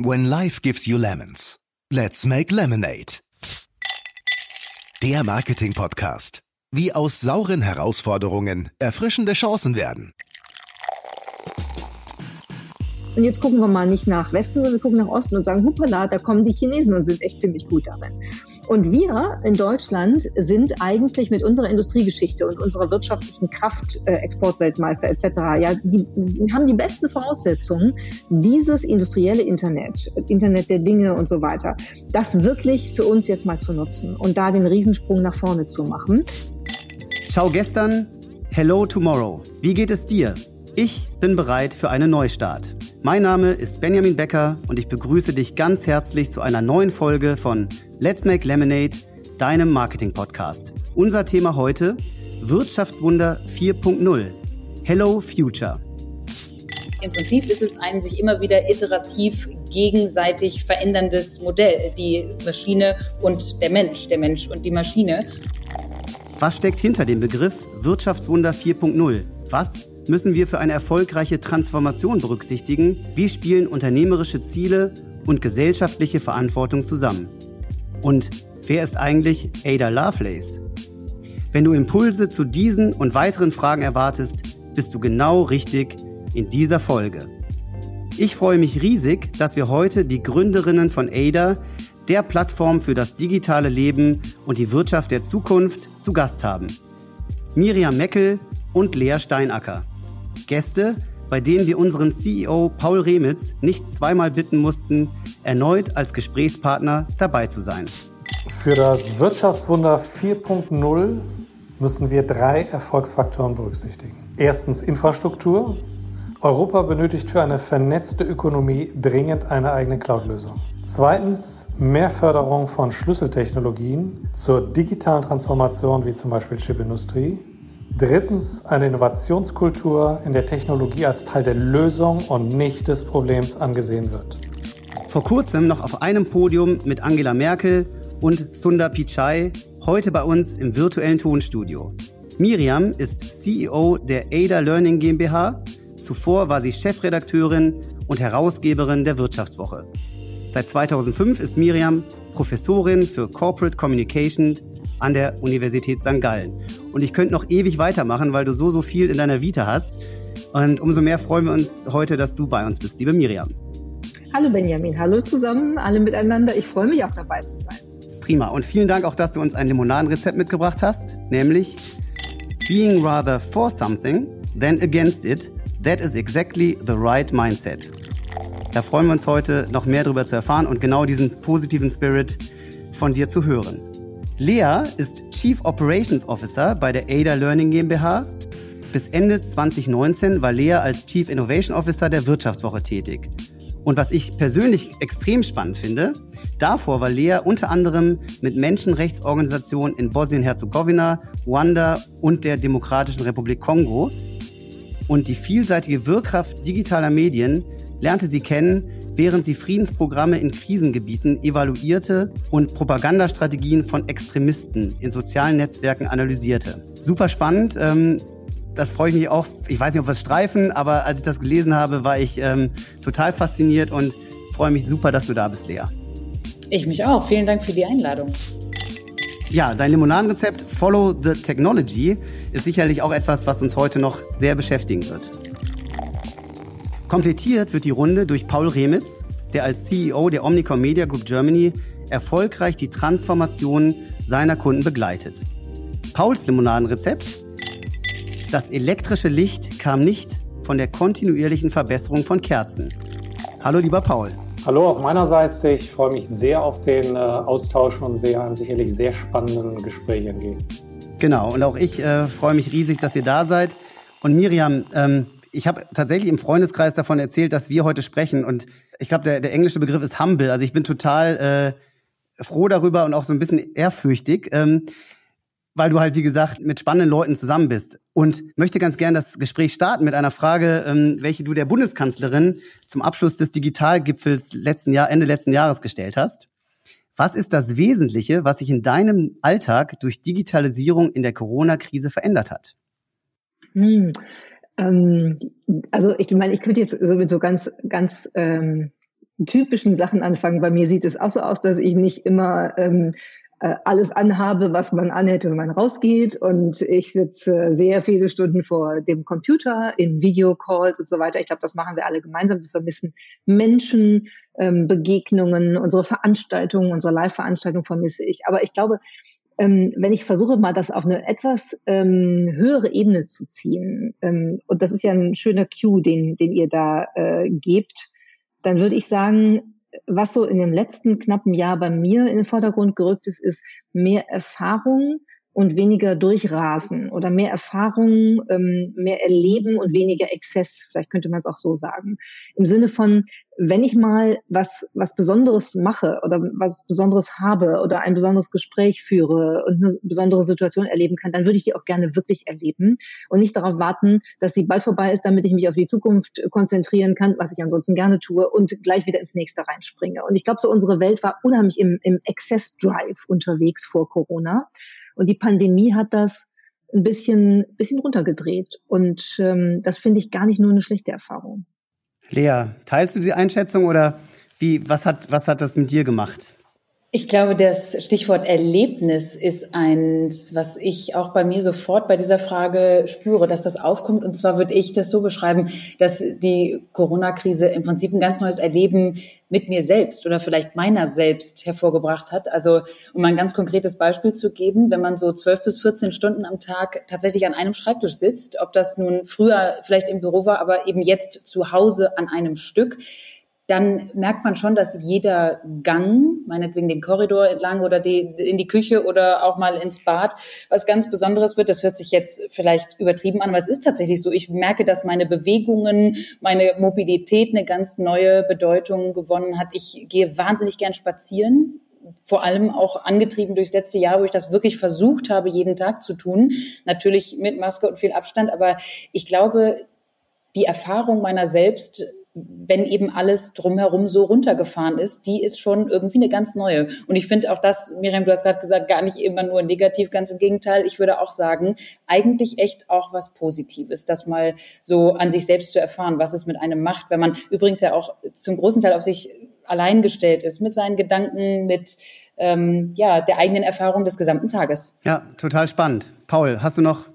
When life gives you lemons, let's make lemonade. Der Marketing-Podcast. Wie aus sauren Herausforderungen erfrischende Chancen werden. Und jetzt gucken wir mal nicht nach Westen, sondern wir gucken nach Osten und sagen, hoppala, da kommen die Chinesen und sind echt ziemlich gut darin. Und wir in Deutschland sind eigentlich mit unserer Industriegeschichte und unserer wirtschaftlichen Kraft, äh, Exportweltmeister etc., ja, die, haben die besten Voraussetzungen, dieses industrielle Internet, Internet der Dinge und so weiter, das wirklich für uns jetzt mal zu nutzen und da den Riesensprung nach vorne zu machen. Ciao gestern, hello tomorrow. Wie geht es dir? Ich bin bereit für einen Neustart. Mein Name ist Benjamin Becker und ich begrüße dich ganz herzlich zu einer neuen Folge von Let's Make Lemonade, deinem Marketing-Podcast. Unser Thema heute Wirtschaftswunder 4.0. Hello Future. Im Prinzip ist es ein sich immer wieder iterativ gegenseitig veränderndes Modell, die Maschine und der Mensch, der Mensch und die Maschine. Was steckt hinter dem Begriff Wirtschaftswunder 4.0? Was müssen wir für eine erfolgreiche Transformation berücksichtigen, wie spielen unternehmerische Ziele und gesellschaftliche Verantwortung zusammen. Und wer ist eigentlich Ada Lovelace? Wenn du Impulse zu diesen und weiteren Fragen erwartest, bist du genau richtig in dieser Folge. Ich freue mich riesig, dass wir heute die Gründerinnen von Ada, der Plattform für das digitale Leben und die Wirtschaft der Zukunft, zu Gast haben. Miriam Meckel und Lea Steinacker. Gäste, bei denen wir unseren CEO Paul Remitz nicht zweimal bitten mussten, erneut als Gesprächspartner dabei zu sein. Für das Wirtschaftswunder 4.0 müssen wir drei Erfolgsfaktoren berücksichtigen. Erstens Infrastruktur. Europa benötigt für eine vernetzte Ökonomie dringend eine eigene Cloud-Lösung. Zweitens mehr Förderung von Schlüsseltechnologien zur digitalen Transformation, wie zum Beispiel Chipindustrie. Drittens eine Innovationskultur, in der Technologie als Teil der Lösung und nicht des Problems angesehen wird. Vor kurzem noch auf einem Podium mit Angela Merkel und Sundar Pichai, heute bei uns im virtuellen Tonstudio. Miriam ist CEO der Ada Learning GmbH. Zuvor war sie Chefredakteurin und Herausgeberin der Wirtschaftswoche. Seit 2005 ist Miriam Professorin für Corporate Communication an der Universität St. Gallen. Und ich könnte noch ewig weitermachen, weil du so, so viel in deiner Vita hast. Und umso mehr freuen wir uns heute, dass du bei uns bist, liebe Miriam. Hallo Benjamin, hallo zusammen, alle miteinander. Ich freue mich auch dabei zu sein. Prima. Und vielen Dank auch, dass du uns ein Limonadenrezept mitgebracht hast, nämlich Being rather for something than against it, that is exactly the right mindset. Da freuen wir uns heute noch mehr darüber zu erfahren und genau diesen positiven Spirit von dir zu hören. Lea ist Chief Operations Officer bei der Ada Learning GmbH. Bis Ende 2019 war Lea als Chief Innovation Officer der Wirtschaftswoche tätig. Und was ich persönlich extrem spannend finde, davor war Lea unter anderem mit Menschenrechtsorganisationen in Bosnien-Herzegowina, Ruanda und der Demokratischen Republik Kongo. Und die vielseitige Wirkkraft digitaler Medien lernte sie kennen, während sie Friedensprogramme in Krisengebieten evaluierte und Propagandastrategien von Extremisten in sozialen Netzwerken analysierte. Super spannend. Ähm, das freue ich mich auch. Ich weiß nicht, ob wir es streifen, aber als ich das gelesen habe, war ich ähm, total fasziniert und freue mich super, dass du da bist, Lea. Ich mich auch. Vielen Dank für die Einladung. Ja, dein Limonadenrezept Follow the Technology ist sicherlich auch etwas, was uns heute noch sehr beschäftigen wird. Komplettiert wird die Runde durch Paul Remitz, der als CEO der Omnicom Media Group Germany erfolgreich die Transformation seiner Kunden begleitet. Pauls Limonadenrezept? Das elektrische Licht kam nicht von der kontinuierlichen Verbesserung von Kerzen. Hallo lieber Paul. Hallo auch meinerseits. Ich freue mich sehr auf den äh, Austausch und sehe einen sicherlich sehr spannenden Gespräch entgegen. Genau, und auch ich äh, freue mich riesig, dass ihr da seid. Und Miriam, ähm, ich habe tatsächlich im Freundeskreis davon erzählt, dass wir heute sprechen. Und ich glaube, der, der englische Begriff ist humble. Also ich bin total äh, froh darüber und auch so ein bisschen ehrfürchtig, ähm, weil du halt, wie gesagt, mit spannenden Leuten zusammen bist. Und möchte ganz gern das Gespräch starten mit einer Frage, ähm, welche du der Bundeskanzlerin zum Abschluss des Digitalgipfels letzten Jahr, Ende letzten Jahres gestellt hast. Was ist das Wesentliche, was sich in deinem Alltag durch Digitalisierung in der Corona-Krise verändert hat? Hm. Ähm, also ich meine, ich könnte jetzt sowieso ganz, ganz ähm, typischen Sachen anfangen. Bei mir sieht es auch so aus, dass ich nicht immer ähm, äh, alles anhabe, was man anhätte, wenn man rausgeht. Und ich sitze sehr viele Stunden vor dem Computer in Videocalls und so weiter. Ich glaube, das machen wir alle gemeinsam. Wir vermissen Menschen, ähm, Begegnungen, unsere Veranstaltungen, unsere Live-Veranstaltungen vermisse ich. Aber ich glaube, ähm, wenn ich versuche mal das auf eine etwas ähm, höhere Ebene zu ziehen, ähm, und das ist ja ein schöner Cue, den, den ihr da äh, gebt, dann würde ich sagen, was so in dem letzten knappen Jahr bei mir in den Vordergrund gerückt ist, ist mehr Erfahrung und weniger durchrasen oder mehr Erfahrung, ähm, mehr erleben und weniger Exzess. Vielleicht könnte man es auch so sagen. Im Sinne von, wenn ich mal was, was Besonderes mache oder was Besonderes habe oder ein besonderes Gespräch führe und eine besondere Situation erleben kann, dann würde ich die auch gerne wirklich erleben und nicht darauf warten, dass sie bald vorbei ist, damit ich mich auf die Zukunft konzentrieren kann, was ich ansonsten gerne tue und gleich wieder ins nächste reinspringe. Und ich glaube, so unsere Welt war unheimlich im, im Excess-Drive unterwegs vor Corona. Und die Pandemie hat das ein bisschen, bisschen runtergedreht. Und ähm, das finde ich gar nicht nur eine schlechte Erfahrung. Lea, teilst du die Einschätzung oder wie, was hat, was hat das mit dir gemacht? Ich glaube, das Stichwort Erlebnis ist eins, was ich auch bei mir sofort bei dieser Frage spüre, dass das aufkommt. Und zwar würde ich das so beschreiben, dass die Corona-Krise im Prinzip ein ganz neues Erleben mit mir selbst oder vielleicht meiner selbst hervorgebracht hat. Also, um ein ganz konkretes Beispiel zu geben, wenn man so zwölf bis 14 Stunden am Tag tatsächlich an einem Schreibtisch sitzt, ob das nun früher vielleicht im Büro war, aber eben jetzt zu Hause an einem Stück, dann merkt man schon, dass jeder Gang, meinetwegen den Korridor entlang oder die, in die Küche oder auch mal ins Bad, was ganz Besonderes wird. Das hört sich jetzt vielleicht übertrieben an, aber es ist tatsächlich so. Ich merke, dass meine Bewegungen, meine Mobilität eine ganz neue Bedeutung gewonnen hat. Ich gehe wahnsinnig gern spazieren vor allem auch angetrieben durchs letzte Jahr, wo ich das wirklich versucht habe, jeden Tag zu tun. Natürlich mit Maske und viel Abstand, aber ich glaube, die Erfahrung meiner selbst wenn eben alles drumherum so runtergefahren ist, die ist schon irgendwie eine ganz neue. Und ich finde auch das, Miriam, du hast gerade gesagt, gar nicht immer nur negativ, ganz im Gegenteil. Ich würde auch sagen, eigentlich echt auch was Positives, das mal so an sich selbst zu erfahren, was es mit einem macht, wenn man übrigens ja auch zum großen Teil auf sich allein gestellt ist, mit seinen Gedanken, mit ähm, ja, der eigenen Erfahrung des gesamten Tages. Ja, total spannend. Paul, hast du noch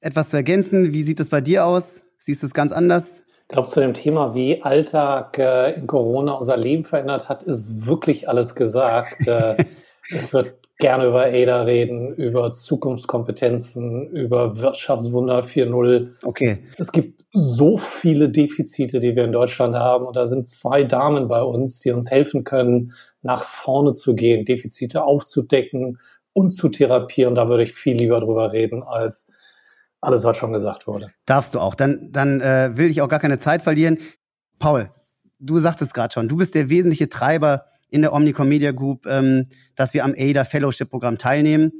etwas zu ergänzen? Wie sieht es bei dir aus? Siehst du es ganz anders? Ich glaube, zu dem Thema, wie Alltag äh, in Corona unser Leben verändert hat, ist wirklich alles gesagt. äh, ich würde gerne über ADA reden, über Zukunftskompetenzen, über Wirtschaftswunder 4.0. Okay. Es gibt so viele Defizite, die wir in Deutschland haben. Und da sind zwei Damen bei uns, die uns helfen können, nach vorne zu gehen, Defizite aufzudecken und zu therapieren. Da würde ich viel lieber drüber reden, als alles, was schon gesagt wurde. Darfst du auch. Dann, dann äh, will ich auch gar keine Zeit verlieren. Paul, du sagtest gerade schon, du bist der wesentliche Treiber in der Omnicom Media Group, ähm, dass wir am ADA Fellowship Programm teilnehmen.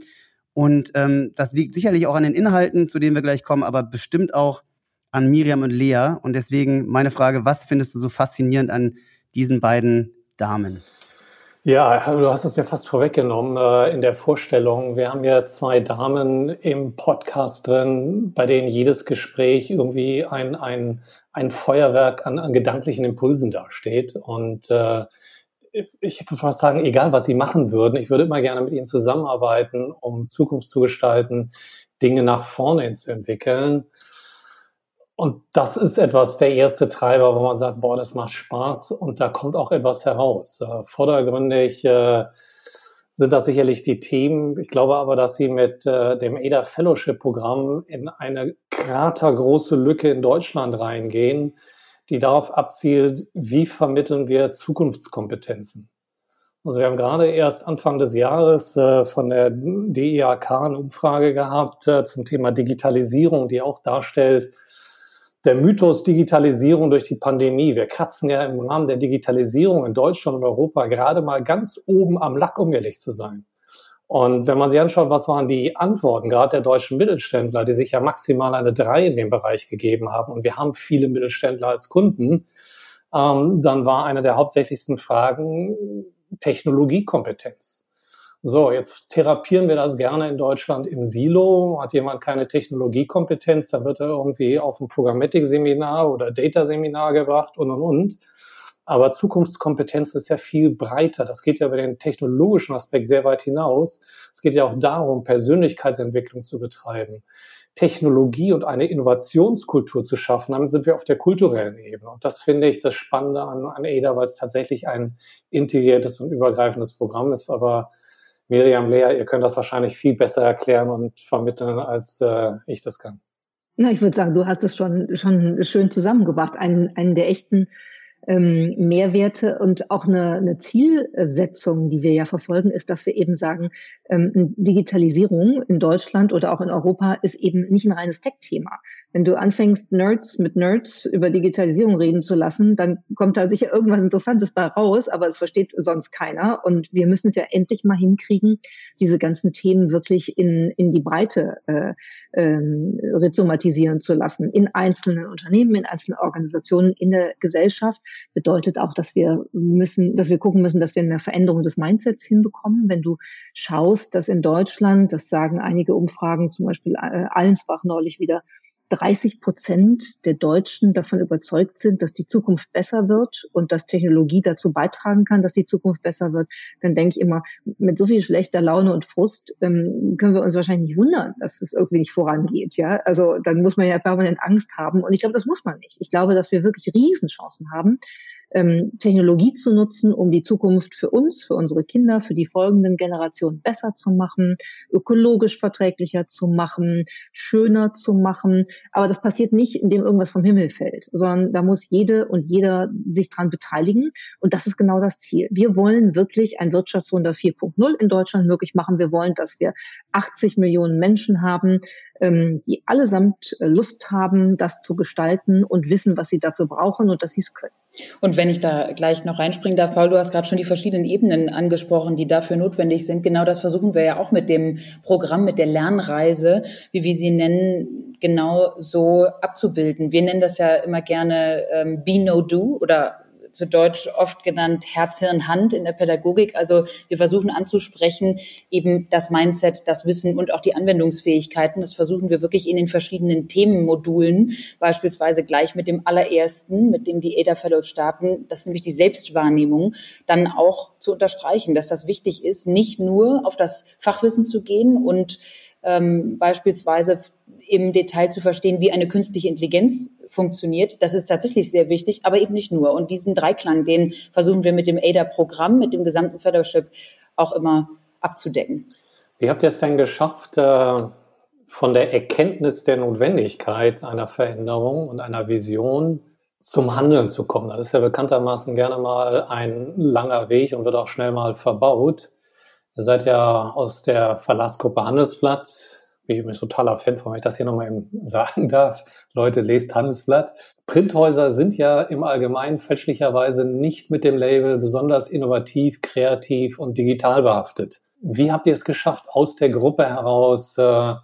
Und ähm, das liegt sicherlich auch an den Inhalten, zu denen wir gleich kommen, aber bestimmt auch an Miriam und Lea. Und deswegen meine Frage, was findest du so faszinierend an diesen beiden Damen? Ja, du hast es mir fast vorweggenommen äh, in der Vorstellung. Wir haben ja zwei Damen im Podcast drin, bei denen jedes Gespräch irgendwie ein, ein, ein Feuerwerk an, an gedanklichen Impulsen dasteht. Und äh, ich würde fast sagen, egal was sie machen würden, ich würde immer gerne mit ihnen zusammenarbeiten, um Zukunft zu gestalten, Dinge nach vorne zu entwickeln. Und das ist etwas, der erste Treiber, wo man sagt, boah, das macht Spaß und da kommt auch etwas heraus. Äh, vordergründig äh, sind das sicherlich die Themen. Ich glaube aber, dass sie mit äh, dem ADA Fellowship Programm in eine kratergroße Lücke in Deutschland reingehen, die darauf abzielt, wie vermitteln wir Zukunftskompetenzen. Also wir haben gerade erst Anfang des Jahres äh, von der DIAK eine Umfrage gehabt äh, zum Thema Digitalisierung, die auch darstellt, der Mythos Digitalisierung durch die Pandemie. Wir kratzen ja im Rahmen der Digitalisierung in Deutschland und Europa gerade mal ganz oben am Lack, um ehrlich zu sein. Und wenn man sich anschaut, was waren die Antworten, gerade der deutschen Mittelständler, die sich ja maximal eine drei in dem Bereich gegeben haben, und wir haben viele Mittelständler als Kunden, ähm, dann war eine der hauptsächlichsten Fragen Technologiekompetenz. So, jetzt therapieren wir das gerne in Deutschland im Silo. Hat jemand keine Technologiekompetenz, dann wird er irgendwie auf ein Programmatic-Seminar oder Data-Seminar gebracht und und und. Aber Zukunftskompetenz ist ja viel breiter. Das geht ja über den technologischen Aspekt sehr weit hinaus. Es geht ja auch darum, Persönlichkeitsentwicklung zu betreiben, Technologie und eine Innovationskultur zu schaffen. Damit sind wir auf der kulturellen Ebene. Und das finde ich das Spannende an, an ADA, weil es tatsächlich ein integriertes und übergreifendes Programm ist. Aber Miriam, Lea, ihr könnt das wahrscheinlich viel besser erklären und vermitteln, als äh, ich das kann. Na, ich würde sagen, du hast es schon, schon schön zusammengebracht. Einen, einen der echten ähm, Mehrwerte und auch eine, eine Zielsetzung, die wir ja verfolgen, ist, dass wir eben sagen, ähm, Digitalisierung in Deutschland oder auch in Europa ist eben nicht ein reines Tech-Thema. Wenn du anfängst, Nerds mit Nerds über Digitalisierung reden zu lassen, dann kommt da sicher irgendwas Interessantes bei raus, aber es versteht sonst keiner. Und wir müssen es ja endlich mal hinkriegen, diese ganzen Themen wirklich in, in die Breite äh, ähm, rhizomatisieren zu lassen, in einzelnen Unternehmen, in einzelnen Organisationen, in der Gesellschaft bedeutet auch, dass wir müssen, dass wir gucken müssen, dass wir eine Veränderung des Mindsets hinbekommen. Wenn du schaust, dass in Deutschland, das sagen einige Umfragen, zum Beispiel äh, Allensbach neulich wieder, 30 Prozent der Deutschen davon überzeugt sind, dass die Zukunft besser wird und dass Technologie dazu beitragen kann, dass die Zukunft besser wird, dann denke ich immer, mit so viel schlechter Laune und Frust ähm, können wir uns wahrscheinlich nicht wundern, dass es irgendwie nicht vorangeht. Ja, also dann muss man ja permanent Angst haben und ich glaube, das muss man nicht. Ich glaube, dass wir wirklich Riesenchancen haben, ähm, Technologie zu nutzen, um die Zukunft für uns, für unsere Kinder, für die folgenden Generationen besser zu machen, ökologisch verträglicher zu machen, schöner zu machen. Aber das passiert nicht, indem irgendwas vom Himmel fällt, sondern da muss jede und jeder sich dran beteiligen. Und das ist genau das Ziel. Wir wollen wirklich ein Wirtschaftswunder 4.0 in Deutschland möglich machen. Wir wollen, dass wir 80 Millionen Menschen haben, ähm, die allesamt äh, Lust haben, das zu gestalten und wissen, was sie dafür brauchen und dass sie es können. Und wenn ich da gleich noch reinspringen darf, Paul, du hast gerade schon die verschiedenen Ebenen angesprochen, die dafür notwendig sind. Genau das versuchen wir ja auch mit dem Programm, mit der Lernreise, wie wir sie nennen, genau so abzubilden. Wir nennen das ja immer gerne ähm, Be No Do oder zu Deutsch oft genannt Herz, Hirn, Hand in der Pädagogik. Also wir versuchen anzusprechen, eben das Mindset, das Wissen und auch die Anwendungsfähigkeiten. Das versuchen wir wirklich in den verschiedenen Themenmodulen, beispielsweise gleich mit dem allerersten, mit dem die ADA Fellows starten, das ist nämlich die Selbstwahrnehmung, dann auch zu unterstreichen, dass das wichtig ist, nicht nur auf das Fachwissen zu gehen und ähm, beispielsweise im Detail zu verstehen, wie eine künstliche Intelligenz funktioniert. Das ist tatsächlich sehr wichtig, aber eben nicht nur. Und diesen Dreiklang, den versuchen wir mit dem ADA-Programm, mit dem gesamten Fellowship auch immer abzudecken. Wie habt ihr es denn geschafft, äh, von der Erkenntnis der Notwendigkeit einer Veränderung und einer Vision zum Handeln zu kommen? Das ist ja bekanntermaßen gerne mal ein langer Weg und wird auch schnell mal verbaut. Ihr seid ja aus der Verlassgruppe Handelsblatt bin ich übrigens totaler Fan von, wenn ich das hier nochmal eben sagen darf. Leute, lest Handelsblatt. Printhäuser sind ja im Allgemeinen fälschlicherweise nicht mit dem Label besonders innovativ, kreativ und digital behaftet. Wie habt ihr es geschafft, aus der Gruppe heraus äh,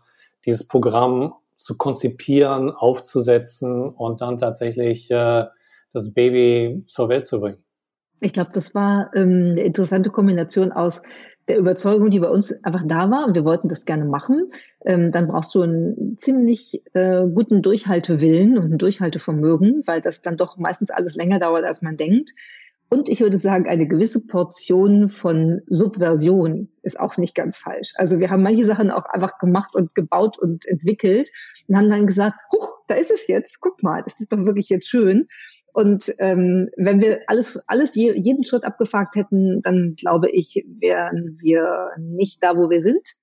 dieses Programm zu konzipieren, aufzusetzen und dann tatsächlich äh, das Baby zur Welt zu bringen? Ich glaube, das war ähm, eine interessante Kombination aus der Überzeugung, die bei uns einfach da war und wir wollten das gerne machen, ähm, dann brauchst du einen ziemlich äh, guten Durchhaltewillen und ein Durchhaltevermögen, weil das dann doch meistens alles länger dauert, als man denkt. Und ich würde sagen, eine gewisse Portion von Subversion ist auch nicht ganz falsch. Also wir haben manche Sachen auch einfach gemacht und gebaut und entwickelt und haben dann gesagt, huch, da ist es jetzt, guck mal, das ist doch wirklich jetzt schön. Und ähm, wenn wir alles, alles je, jeden Schritt abgefragt hätten, dann glaube ich, wären wir nicht da, wo wir sind.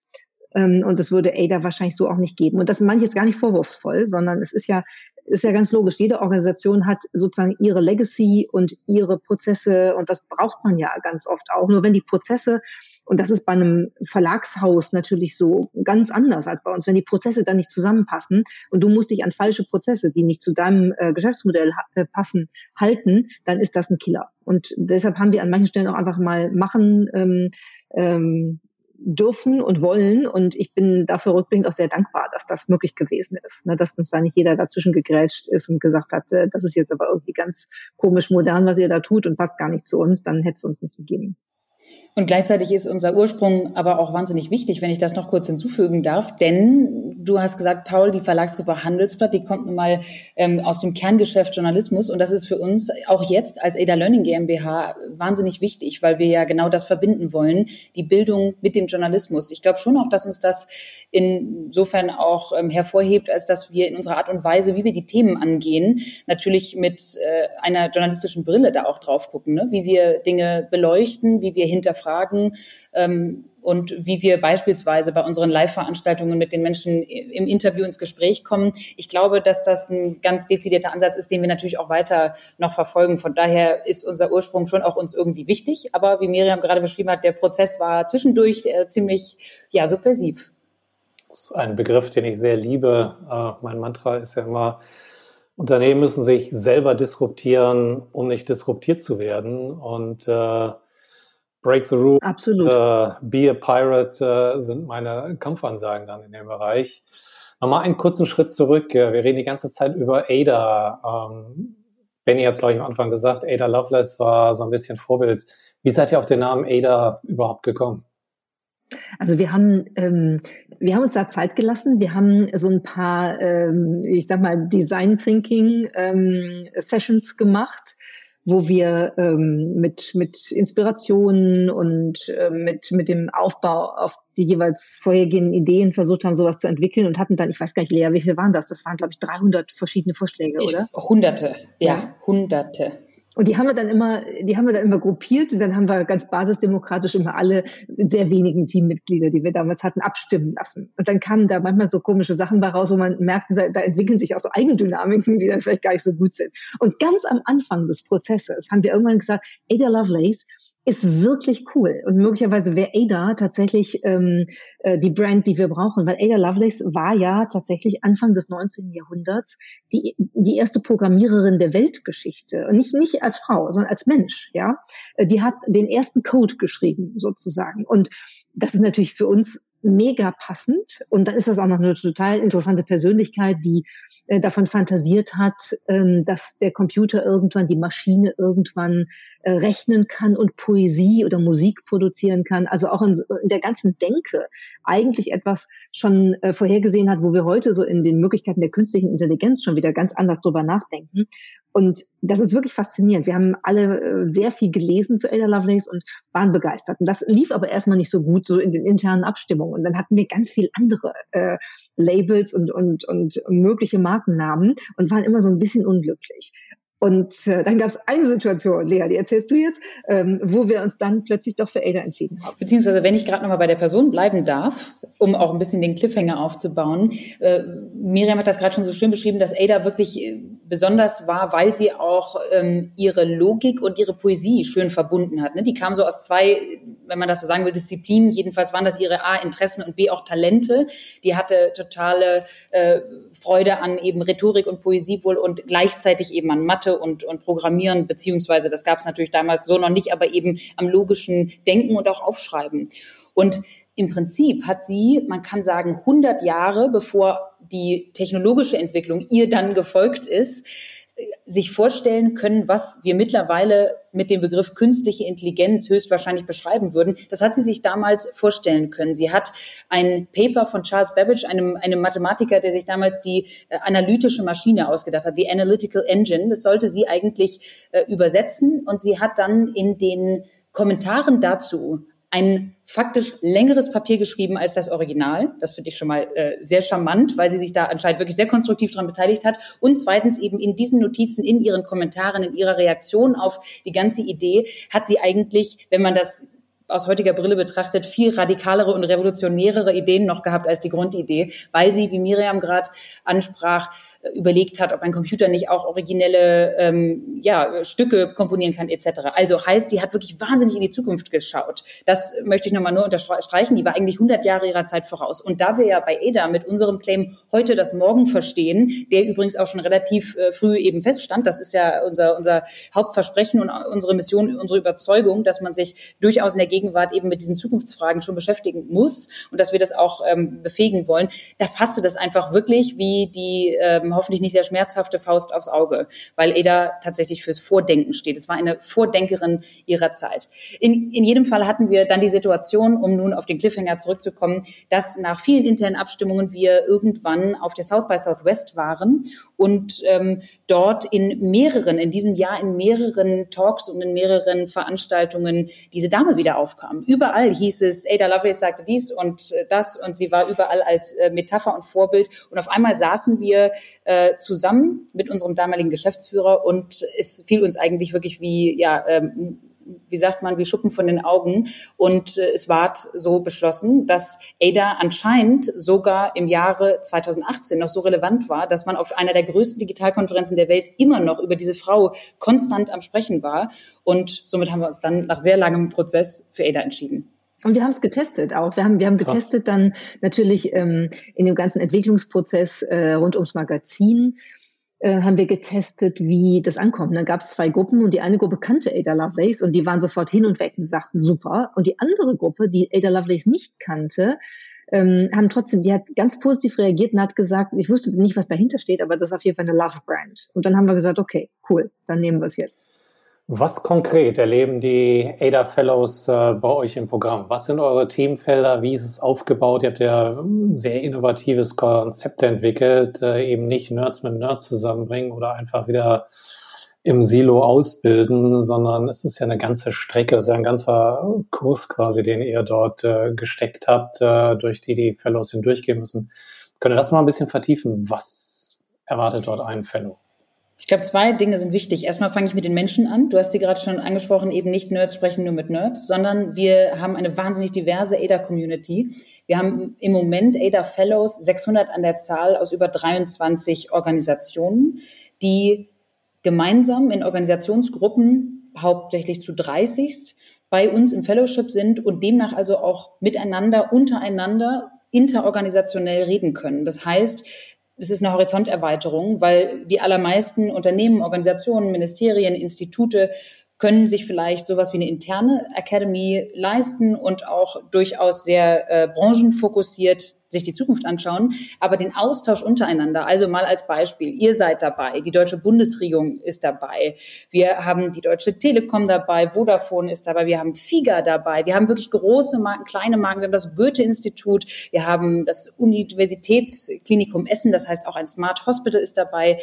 Ähm, und es würde ADA wahrscheinlich so auch nicht geben. Und das meine ich jetzt gar nicht vorwurfsvoll, sondern es ist ja, ist ja ganz logisch. Jede Organisation hat sozusagen ihre Legacy und ihre Prozesse und das braucht man ja ganz oft auch. Nur wenn die Prozesse und das ist bei einem Verlagshaus natürlich so ganz anders als bei uns, wenn die Prozesse dann nicht zusammenpassen und du musst dich an falsche Prozesse, die nicht zu deinem äh, Geschäftsmodell äh, passen, halten, dann ist das ein Killer. Und deshalb haben wir an manchen Stellen auch einfach mal machen ähm, ähm, dürfen und wollen. Und ich bin dafür rückblickend auch sehr dankbar, dass das möglich gewesen ist. Ne, dass uns da nicht jeder dazwischen gegrätscht ist und gesagt hat, äh, das ist jetzt aber irgendwie ganz komisch modern, was ihr da tut und passt gar nicht zu uns, dann hätte es uns nicht gegeben. Und gleichzeitig ist unser Ursprung aber auch wahnsinnig wichtig, wenn ich das noch kurz hinzufügen darf. Denn du hast gesagt, Paul, die Verlagsgruppe Handelsblatt, die kommt nun mal ähm, aus dem Kerngeschäft Journalismus. Und das ist für uns auch jetzt als Ada Learning GmbH wahnsinnig wichtig, weil wir ja genau das verbinden wollen, die Bildung mit dem Journalismus. Ich glaube schon auch, dass uns das insofern auch ähm, hervorhebt, als dass wir in unserer Art und Weise, wie wir die Themen angehen, natürlich mit äh, einer journalistischen Brille da auch drauf gucken, ne? wie wir Dinge beleuchten, wie wir hinterfragen Fragen ähm, und wie wir beispielsweise bei unseren Live-Veranstaltungen mit den Menschen im Interview ins Gespräch kommen. Ich glaube, dass das ein ganz dezidierter Ansatz ist, den wir natürlich auch weiter noch verfolgen. Von daher ist unser Ursprung schon auch uns irgendwie wichtig. Aber wie Miriam gerade beschrieben hat, der Prozess war zwischendurch äh, ziemlich ja, subversiv. Das ist ein Begriff, den ich sehr liebe. Äh, mein Mantra ist ja immer, Unternehmen müssen sich selber disruptieren, um nicht disruptiert zu werden. Und äh, Break the Rules, Absolut. Äh, Be a Pirate äh, sind meine Kampfansagen dann in dem Bereich. Nochmal einen kurzen Schritt zurück. Wir reden die ganze Zeit über Ada. Ähm, Benny hat es, glaube ich, am Anfang gesagt, Ada Lovelace war so ein bisschen Vorbild. Wie seid ihr auf den Namen Ada überhaupt gekommen? Also wir haben, ähm, wir haben uns da Zeit gelassen. Wir haben so ein paar, ähm, ich sag mal, Design Thinking ähm, Sessions gemacht wo wir ähm, mit, mit Inspirationen und äh, mit, mit dem Aufbau auf die jeweils vorhergehenden Ideen versucht haben, sowas zu entwickeln und hatten dann, ich weiß gar nicht, Lea, wie viel waren das? Das waren, glaube ich, 300 verschiedene Vorschläge, oder? Hunderte, ja, ja, Hunderte. Und die haben wir dann immer, die haben wir dann immer gruppiert und dann haben wir ganz basisdemokratisch immer alle sehr wenigen Teammitglieder, die wir damals hatten, abstimmen lassen. Und dann kamen da manchmal so komische Sachen bei raus, wo man merkt, da, da entwickeln sich auch so Eigendynamiken, die dann vielleicht gar nicht so gut sind. Und ganz am Anfang des Prozesses haben wir irgendwann gesagt, Ada Lovelace ist wirklich cool. Und möglicherweise wäre Ada tatsächlich ähm, äh, die Brand, die wir brauchen, weil Ada Lovelace war ja tatsächlich Anfang des 19. Jahrhunderts die, die erste Programmiererin der Weltgeschichte. Und nicht, nicht als Frau, sondern als Mensch, ja. Äh, die hat den ersten Code geschrieben, sozusagen. Und das ist natürlich für uns mega passend. Und dann ist das auch noch eine total interessante Persönlichkeit, die äh, davon fantasiert hat, ähm, dass der Computer irgendwann, die Maschine irgendwann äh, rechnen kann und Poesie oder Musik produzieren kann. Also auch in, in der ganzen Denke eigentlich etwas schon äh, vorhergesehen hat, wo wir heute so in den Möglichkeiten der künstlichen Intelligenz schon wieder ganz anders drüber nachdenken. Und das ist wirklich faszinierend. Wir haben alle äh, sehr viel gelesen zu Ada Lovelace und waren begeistert. Und das lief aber erstmal nicht so gut, so in den internen Abstimmungen. Und dann hatten wir ganz viel andere äh, Labels und, und, und mögliche Markennamen und waren immer so ein bisschen unglücklich. Und äh, dann gab es eine Situation, Lea, die erzählst du jetzt, ähm, wo wir uns dann plötzlich doch für Ada entschieden haben. Beziehungsweise, wenn ich gerade nochmal bei der Person bleiben darf, um auch ein bisschen den Cliffhanger aufzubauen. Äh, Miriam hat das gerade schon so schön beschrieben, dass Ada wirklich äh, besonders war, weil sie auch ähm, ihre Logik und ihre Poesie schön verbunden hat. Ne? Die kam so aus zwei, wenn man das so sagen will, Disziplinen. Jedenfalls waren das ihre A, Interessen und B, auch Talente. Die hatte totale äh, Freude an eben Rhetorik und Poesie wohl und gleichzeitig eben an Mathe Mathe und, und Programmieren, beziehungsweise das gab es natürlich damals so noch nicht, aber eben am logischen Denken und auch Aufschreiben. Und im Prinzip hat sie, man kann sagen, 100 Jahre bevor die technologische Entwicklung ihr dann gefolgt ist, sich vorstellen können, was wir mittlerweile mit dem Begriff künstliche Intelligenz höchstwahrscheinlich beschreiben würden. Das hat sie sich damals vorstellen können. Sie hat ein Paper von Charles Babbage, einem, einem Mathematiker, der sich damals die äh, analytische Maschine ausgedacht hat, die Analytical Engine. Das sollte sie eigentlich äh, übersetzen und sie hat dann in den Kommentaren dazu ein faktisch längeres Papier geschrieben als das Original. Das finde ich schon mal äh, sehr charmant, weil sie sich da anscheinend wirklich sehr konstruktiv daran beteiligt hat. Und zweitens eben in diesen Notizen, in ihren Kommentaren, in ihrer Reaktion auf die ganze Idee, hat sie eigentlich, wenn man das aus heutiger Brille betrachtet viel radikalere und revolutionärere Ideen noch gehabt als die Grundidee, weil sie, wie Miriam gerade ansprach, überlegt hat, ob ein Computer nicht auch originelle ähm, ja, Stücke komponieren kann etc. Also heißt, die hat wirklich wahnsinnig in die Zukunft geschaut. Das möchte ich nochmal nur unterstreichen. Die war eigentlich 100 Jahre ihrer Zeit voraus. Und da wir ja bei EDA mit unserem Claim heute das Morgen verstehen, der übrigens auch schon relativ äh, früh eben feststand, das ist ja unser, unser Hauptversprechen und unsere Mission, unsere Überzeugung, dass man sich durchaus in der Gegenwart eben mit diesen Zukunftsfragen schon beschäftigen muss und dass wir das auch ähm, befähigen wollen, da passte das einfach wirklich wie die ähm, hoffentlich nicht sehr schmerzhafte Faust aufs Auge, weil Ada tatsächlich fürs Vordenken steht. Es war eine Vordenkerin ihrer Zeit. In, in jedem Fall hatten wir dann die Situation, um nun auf den Cliffhanger zurückzukommen, dass nach vielen internen Abstimmungen wir irgendwann auf der South by Southwest waren und ähm, dort in mehreren, in diesem Jahr in mehreren Talks und in mehreren Veranstaltungen diese Dame wieder aufkam. Überall hieß es, Ada Lovelace sagte dies und äh, das und sie war überall als äh, Metapher und Vorbild. Und auf einmal saßen wir äh, zusammen mit unserem damaligen Geschäftsführer und es fiel uns eigentlich wirklich wie, ja, ähm, wie sagt man, wie Schuppen von den Augen. Und äh, es ward so beschlossen, dass ADA anscheinend sogar im Jahre 2018 noch so relevant war, dass man auf einer der größten Digitalkonferenzen der Welt immer noch über diese Frau konstant am Sprechen war. Und somit haben wir uns dann nach sehr langem Prozess für ADA entschieden. Und wir haben es getestet auch. Wir haben, wir haben getestet dann natürlich ähm, in dem ganzen Entwicklungsprozess äh, rund ums Magazin äh, haben wir getestet, wie das ankommt. Dann gab es zwei Gruppen und die eine Gruppe kannte Ada Lovelace und die waren sofort hin und weg und sagten super. Und die andere Gruppe, die Ada Lovelace nicht kannte, ähm, haben trotzdem, die hat ganz positiv reagiert und hat gesagt, ich wusste nicht, was dahinter steht, aber das ist auf jeden Fall eine Love Brand. Und dann haben wir gesagt, okay, cool, dann nehmen wir es jetzt. Was konkret erleben die ADA Fellows äh, bei euch im Programm? Was sind eure Themenfelder? Wie ist es aufgebaut? Ihr habt ja ein sehr innovatives Konzept entwickelt, äh, eben nicht Nerds mit Nerds zusammenbringen oder einfach wieder im Silo ausbilden, sondern es ist ja eine ganze Strecke, es ist ja ein ganzer Kurs quasi, den ihr dort äh, gesteckt habt, äh, durch die die Fellows hindurchgehen müssen. Könnt ihr das mal ein bisschen vertiefen? Was erwartet dort ein Fellow? Ich glaube, zwei Dinge sind wichtig. Erstmal fange ich mit den Menschen an. Du hast sie gerade schon angesprochen, eben nicht Nerds sprechen nur mit Nerds, sondern wir haben eine wahnsinnig diverse ADA-Community. Wir haben im Moment ADA Fellows 600 an der Zahl aus über 23 Organisationen, die gemeinsam in Organisationsgruppen, hauptsächlich zu 30, bei uns im Fellowship sind und demnach also auch miteinander, untereinander interorganisationell reden können. Das heißt, es ist eine Horizonterweiterung, weil die allermeisten Unternehmen, Organisationen, Ministerien, Institute können sich vielleicht sowas wie eine interne Academy leisten und auch durchaus sehr äh, branchenfokussiert sich die Zukunft anschauen, aber den Austausch untereinander, also mal als Beispiel, ihr seid dabei, die deutsche Bundesregierung ist dabei, wir haben die Deutsche Telekom dabei, Vodafone ist dabei, wir haben FIGA dabei, wir haben wirklich große Marken, kleine Marken, wir haben das Goethe-Institut, wir haben das Universitätsklinikum Essen, das heißt auch ein Smart Hospital ist dabei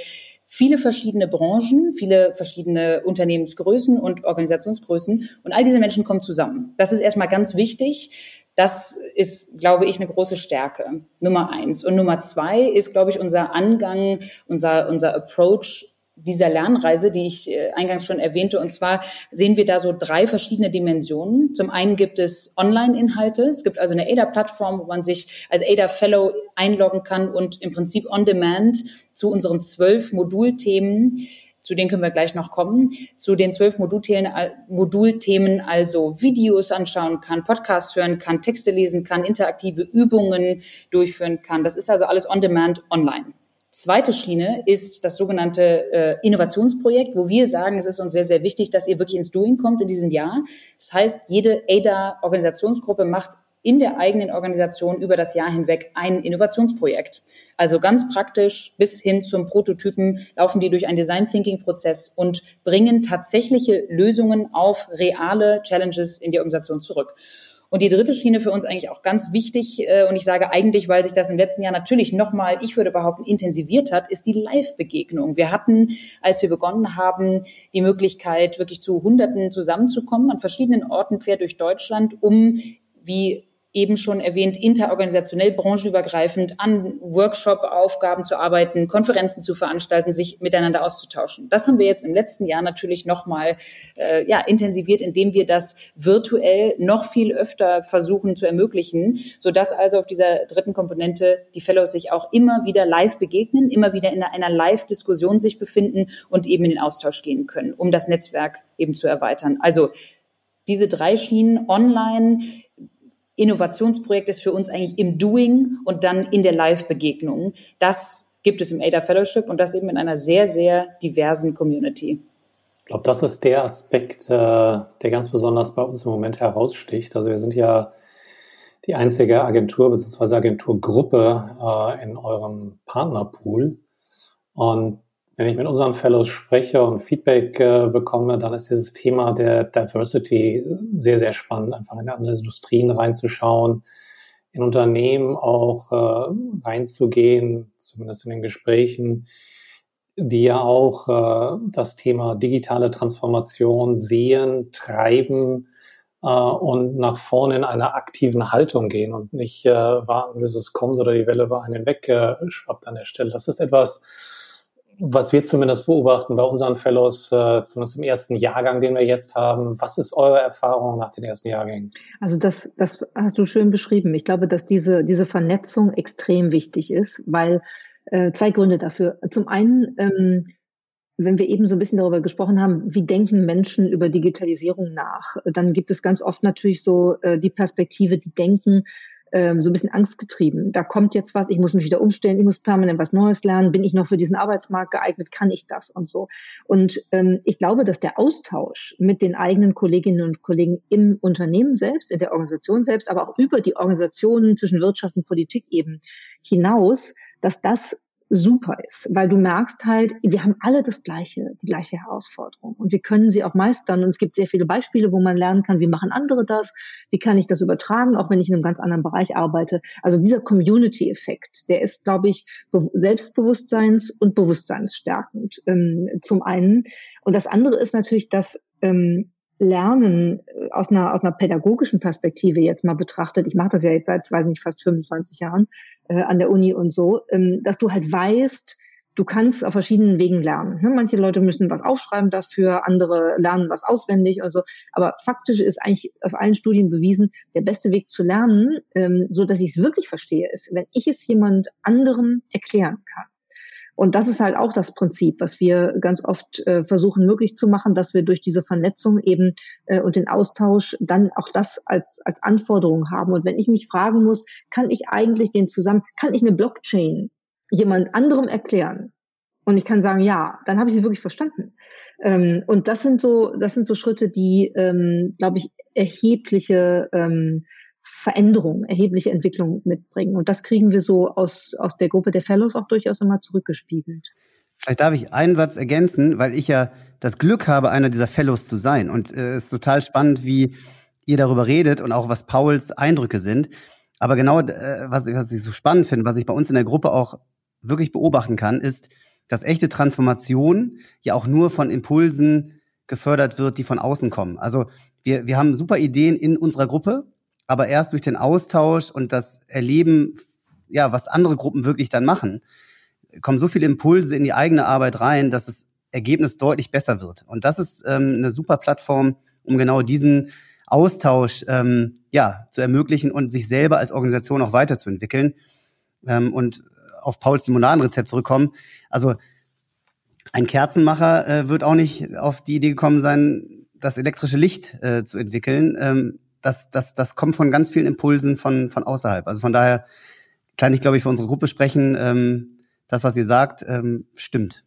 viele verschiedene Branchen, viele verschiedene Unternehmensgrößen und Organisationsgrößen. Und all diese Menschen kommen zusammen. Das ist erstmal ganz wichtig. Das ist, glaube ich, eine große Stärke. Nummer eins. Und Nummer zwei ist, glaube ich, unser Angang, unser, unser Approach dieser Lernreise, die ich äh, eingangs schon erwähnte. Und zwar sehen wir da so drei verschiedene Dimensionen. Zum einen gibt es Online-Inhalte. Es gibt also eine ADA-Plattform, wo man sich als ADA-Fellow einloggen kann und im Prinzip on demand zu unseren zwölf Modulthemen zu denen können wir gleich noch kommen, zu den zwölf Modulthemen, Modulthemen also Videos anschauen kann, Podcasts hören kann, Texte lesen kann, interaktive Übungen durchführen kann. Das ist also alles on demand online. Zweite Schiene ist das sogenannte äh, Innovationsprojekt, wo wir sagen, es ist uns sehr, sehr wichtig, dass ihr wirklich ins Doing kommt in diesem Jahr. Das heißt, jede ADA-Organisationsgruppe macht in der eigenen Organisation über das Jahr hinweg ein Innovationsprojekt. Also ganz praktisch bis hin zum Prototypen laufen die durch einen Design Thinking Prozess und bringen tatsächliche Lösungen auf reale Challenges in die Organisation zurück. Und die dritte Schiene für uns eigentlich auch ganz wichtig, äh, und ich sage eigentlich, weil sich das im letzten Jahr natürlich nochmal, ich würde behaupten, intensiviert hat, ist die Live-Begegnung. Wir hatten, als wir begonnen haben, die Möglichkeit, wirklich zu Hunderten zusammenzukommen an verschiedenen Orten quer durch Deutschland, um wie eben schon erwähnt, interorganisationell, branchenübergreifend an Workshop-Aufgaben zu arbeiten, Konferenzen zu veranstalten, sich miteinander auszutauschen. Das haben wir jetzt im letzten Jahr natürlich nochmal äh, ja, intensiviert, indem wir das virtuell noch viel öfter versuchen zu ermöglichen, sodass also auf dieser dritten Komponente die Fellows sich auch immer wieder live begegnen, immer wieder in einer Live-Diskussion sich befinden und eben in den Austausch gehen können, um das Netzwerk eben zu erweitern. Also diese drei Schienen online, Innovationsprojekt ist für uns eigentlich im Doing und dann in der Live-Begegnung. Das gibt es im ADA Fellowship und das eben in einer sehr, sehr diversen Community. Ich glaube, das ist der Aspekt, äh, der ganz besonders bei uns im Moment heraussticht. Also wir sind ja die einzige Agentur bzw. Agenturgruppe äh, in eurem Partnerpool. Und wenn ich mit unseren Fellows spreche und Feedback äh, bekomme, dann ist dieses Thema der Diversity sehr, sehr spannend, einfach in andere Industrien reinzuschauen, in Unternehmen auch äh, reinzugehen, zumindest in den Gesprächen, die ja auch äh, das Thema digitale Transformation sehen, treiben äh, und nach vorne in einer aktiven Haltung gehen und nicht äh, warten, bis es kommt oder die Welle über einen wegschwappt an der Stelle. Das ist etwas, was wir zumindest beobachten bei unseren Fellows, äh, zumindest im ersten Jahrgang, den wir jetzt haben. Was ist eure Erfahrung nach den ersten Jahrgängen? Also das, das hast du schön beschrieben. Ich glaube, dass diese, diese Vernetzung extrem wichtig ist, weil äh, zwei Gründe dafür. Zum einen, ähm, wenn wir eben so ein bisschen darüber gesprochen haben, wie denken Menschen über Digitalisierung nach, dann gibt es ganz oft natürlich so äh, die Perspektive, die denken, ähm, so ein bisschen angstgetrieben. Da kommt jetzt was, ich muss mich wieder umstellen, ich muss permanent was Neues lernen, bin ich noch für diesen Arbeitsmarkt geeignet, kann ich das und so. Und ähm, ich glaube, dass der Austausch mit den eigenen Kolleginnen und Kollegen im Unternehmen selbst, in der Organisation selbst, aber auch über die Organisationen zwischen Wirtschaft und Politik eben hinaus, dass das super ist, weil du merkst halt, wir haben alle das gleiche, die gleiche Herausforderung. Und wir können sie auch meistern. Und es gibt sehr viele Beispiele, wo man lernen kann, wie machen andere das, wie kann ich das übertragen, auch wenn ich in einem ganz anderen Bereich arbeite. Also dieser Community-Effekt, der ist, glaube ich, selbstbewusstseins- und bewusstseinsstärkend ähm, zum einen. Und das andere ist natürlich, dass ähm, Lernen äh, aus einer, aus einer pädagogischen Perspektive jetzt mal betrachtet, ich mache das ja jetzt seit, weiß nicht, fast 25 Jahren äh, an der Uni und so, ähm, dass du halt weißt, du kannst auf verschiedenen Wegen lernen. Ne? Manche Leute müssen was aufschreiben dafür, andere lernen was auswendig und so. Aber faktisch ist eigentlich aus allen Studien bewiesen, der beste Weg zu lernen, ähm, so dass ich es wirklich verstehe, ist, wenn ich es jemand anderem erklären kann. Und das ist halt auch das Prinzip, was wir ganz oft äh, versuchen möglich zu machen, dass wir durch diese Vernetzung eben äh, und den Austausch dann auch das als, als Anforderung haben. Und wenn ich mich fragen muss, kann ich eigentlich den zusammen, kann ich eine Blockchain jemand anderem erklären? Und ich kann sagen, ja, dann habe ich sie wirklich verstanden. Ähm, und das sind so, das sind so Schritte, die, ähm, glaube ich, erhebliche ähm, Veränderung, erhebliche Entwicklung mitbringen. Und das kriegen wir so aus, aus der Gruppe der Fellows auch durchaus immer zurückgespiegelt. Vielleicht darf ich einen Satz ergänzen, weil ich ja das Glück habe, einer dieser Fellows zu sein. Und es äh, ist total spannend, wie ihr darüber redet und auch was Pauls Eindrücke sind. Aber genau, äh, was, was ich so spannend finde, was ich bei uns in der Gruppe auch wirklich beobachten kann, ist, dass echte Transformation ja auch nur von Impulsen gefördert wird, die von außen kommen. Also wir, wir haben super Ideen in unserer Gruppe, aber erst durch den Austausch und das Erleben, ja, was andere Gruppen wirklich dann machen, kommen so viele Impulse in die eigene Arbeit rein, dass das Ergebnis deutlich besser wird. Und das ist ähm, eine super Plattform, um genau diesen Austausch ähm, ja, zu ermöglichen und sich selber als Organisation auch weiterzuentwickeln. Ähm, und auf Pauls Limonadenrezept zurückkommen. Also ein Kerzenmacher äh, wird auch nicht auf die Idee gekommen sein, das elektrische Licht äh, zu entwickeln. Ähm, das, das, das kommt von ganz vielen Impulsen von, von außerhalb. Also von daher kann ich, glaube ich, für unsere Gruppe sprechen. Ähm, das, was ihr sagt, ähm, stimmt.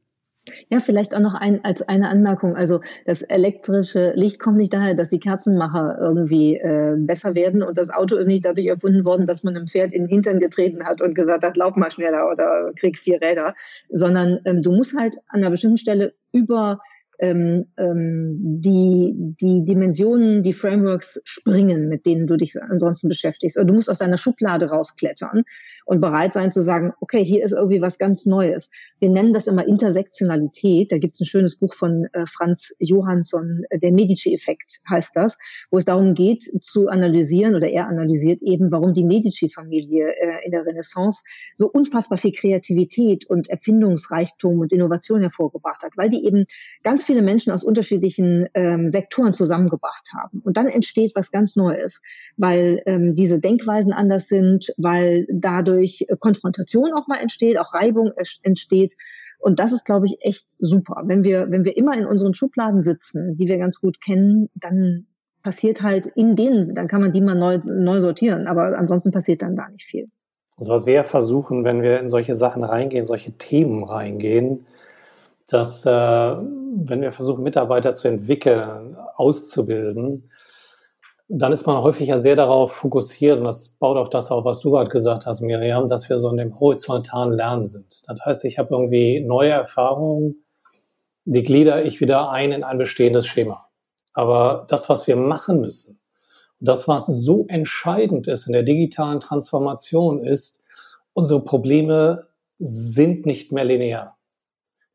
Ja, vielleicht auch noch ein, als eine Anmerkung. Also das elektrische Licht kommt nicht daher, dass die Kerzenmacher irgendwie äh, besser werden und das Auto ist nicht dadurch erfunden worden, dass man einem Pferd in den Hintern getreten hat und gesagt hat, lauf mal schneller oder krieg vier Räder, sondern ähm, du musst halt an einer bestimmten Stelle über ähm, ähm, die, die Dimensionen, die Frameworks springen, mit denen du dich ansonsten beschäftigst. Oder du musst aus deiner Schublade rausklettern und bereit sein zu sagen, okay, hier ist irgendwie was ganz Neues. Wir nennen das immer Intersektionalität. Da gibt es ein schönes Buch von äh, Franz Johansson, äh, der Medici-Effekt heißt das, wo es darum geht zu analysieren oder er analysiert eben, warum die Medici-Familie äh, in der Renaissance so unfassbar viel Kreativität und Erfindungsreichtum und Innovation hervorgebracht hat, weil die eben ganz viele Menschen aus unterschiedlichen ähm, Sektoren zusammengebracht haben. Und dann entsteht was ganz Neues, weil ähm, diese Denkweisen anders sind, weil dadurch Konfrontation auch mal entsteht, auch Reibung entsteht. Und das ist, glaube ich, echt super. Wenn wir, wenn wir immer in unseren Schubladen sitzen, die wir ganz gut kennen, dann passiert halt in denen, dann kann man die mal neu, neu sortieren. Aber ansonsten passiert dann gar nicht viel. Also was wir versuchen, wenn wir in solche Sachen reingehen, solche Themen reingehen, dass äh, wenn wir versuchen, Mitarbeiter zu entwickeln, auszubilden, dann ist man häufig ja sehr darauf fokussiert, und das baut auch das auf, was du gerade gesagt hast, Miriam, dass wir so in dem horizontalen Lernen sind. Das heißt, ich habe irgendwie neue Erfahrungen, die glieder ich wieder ein in ein bestehendes Schema. Aber das, was wir machen müssen, das, was so entscheidend ist in der digitalen Transformation, ist, unsere Probleme sind nicht mehr linear.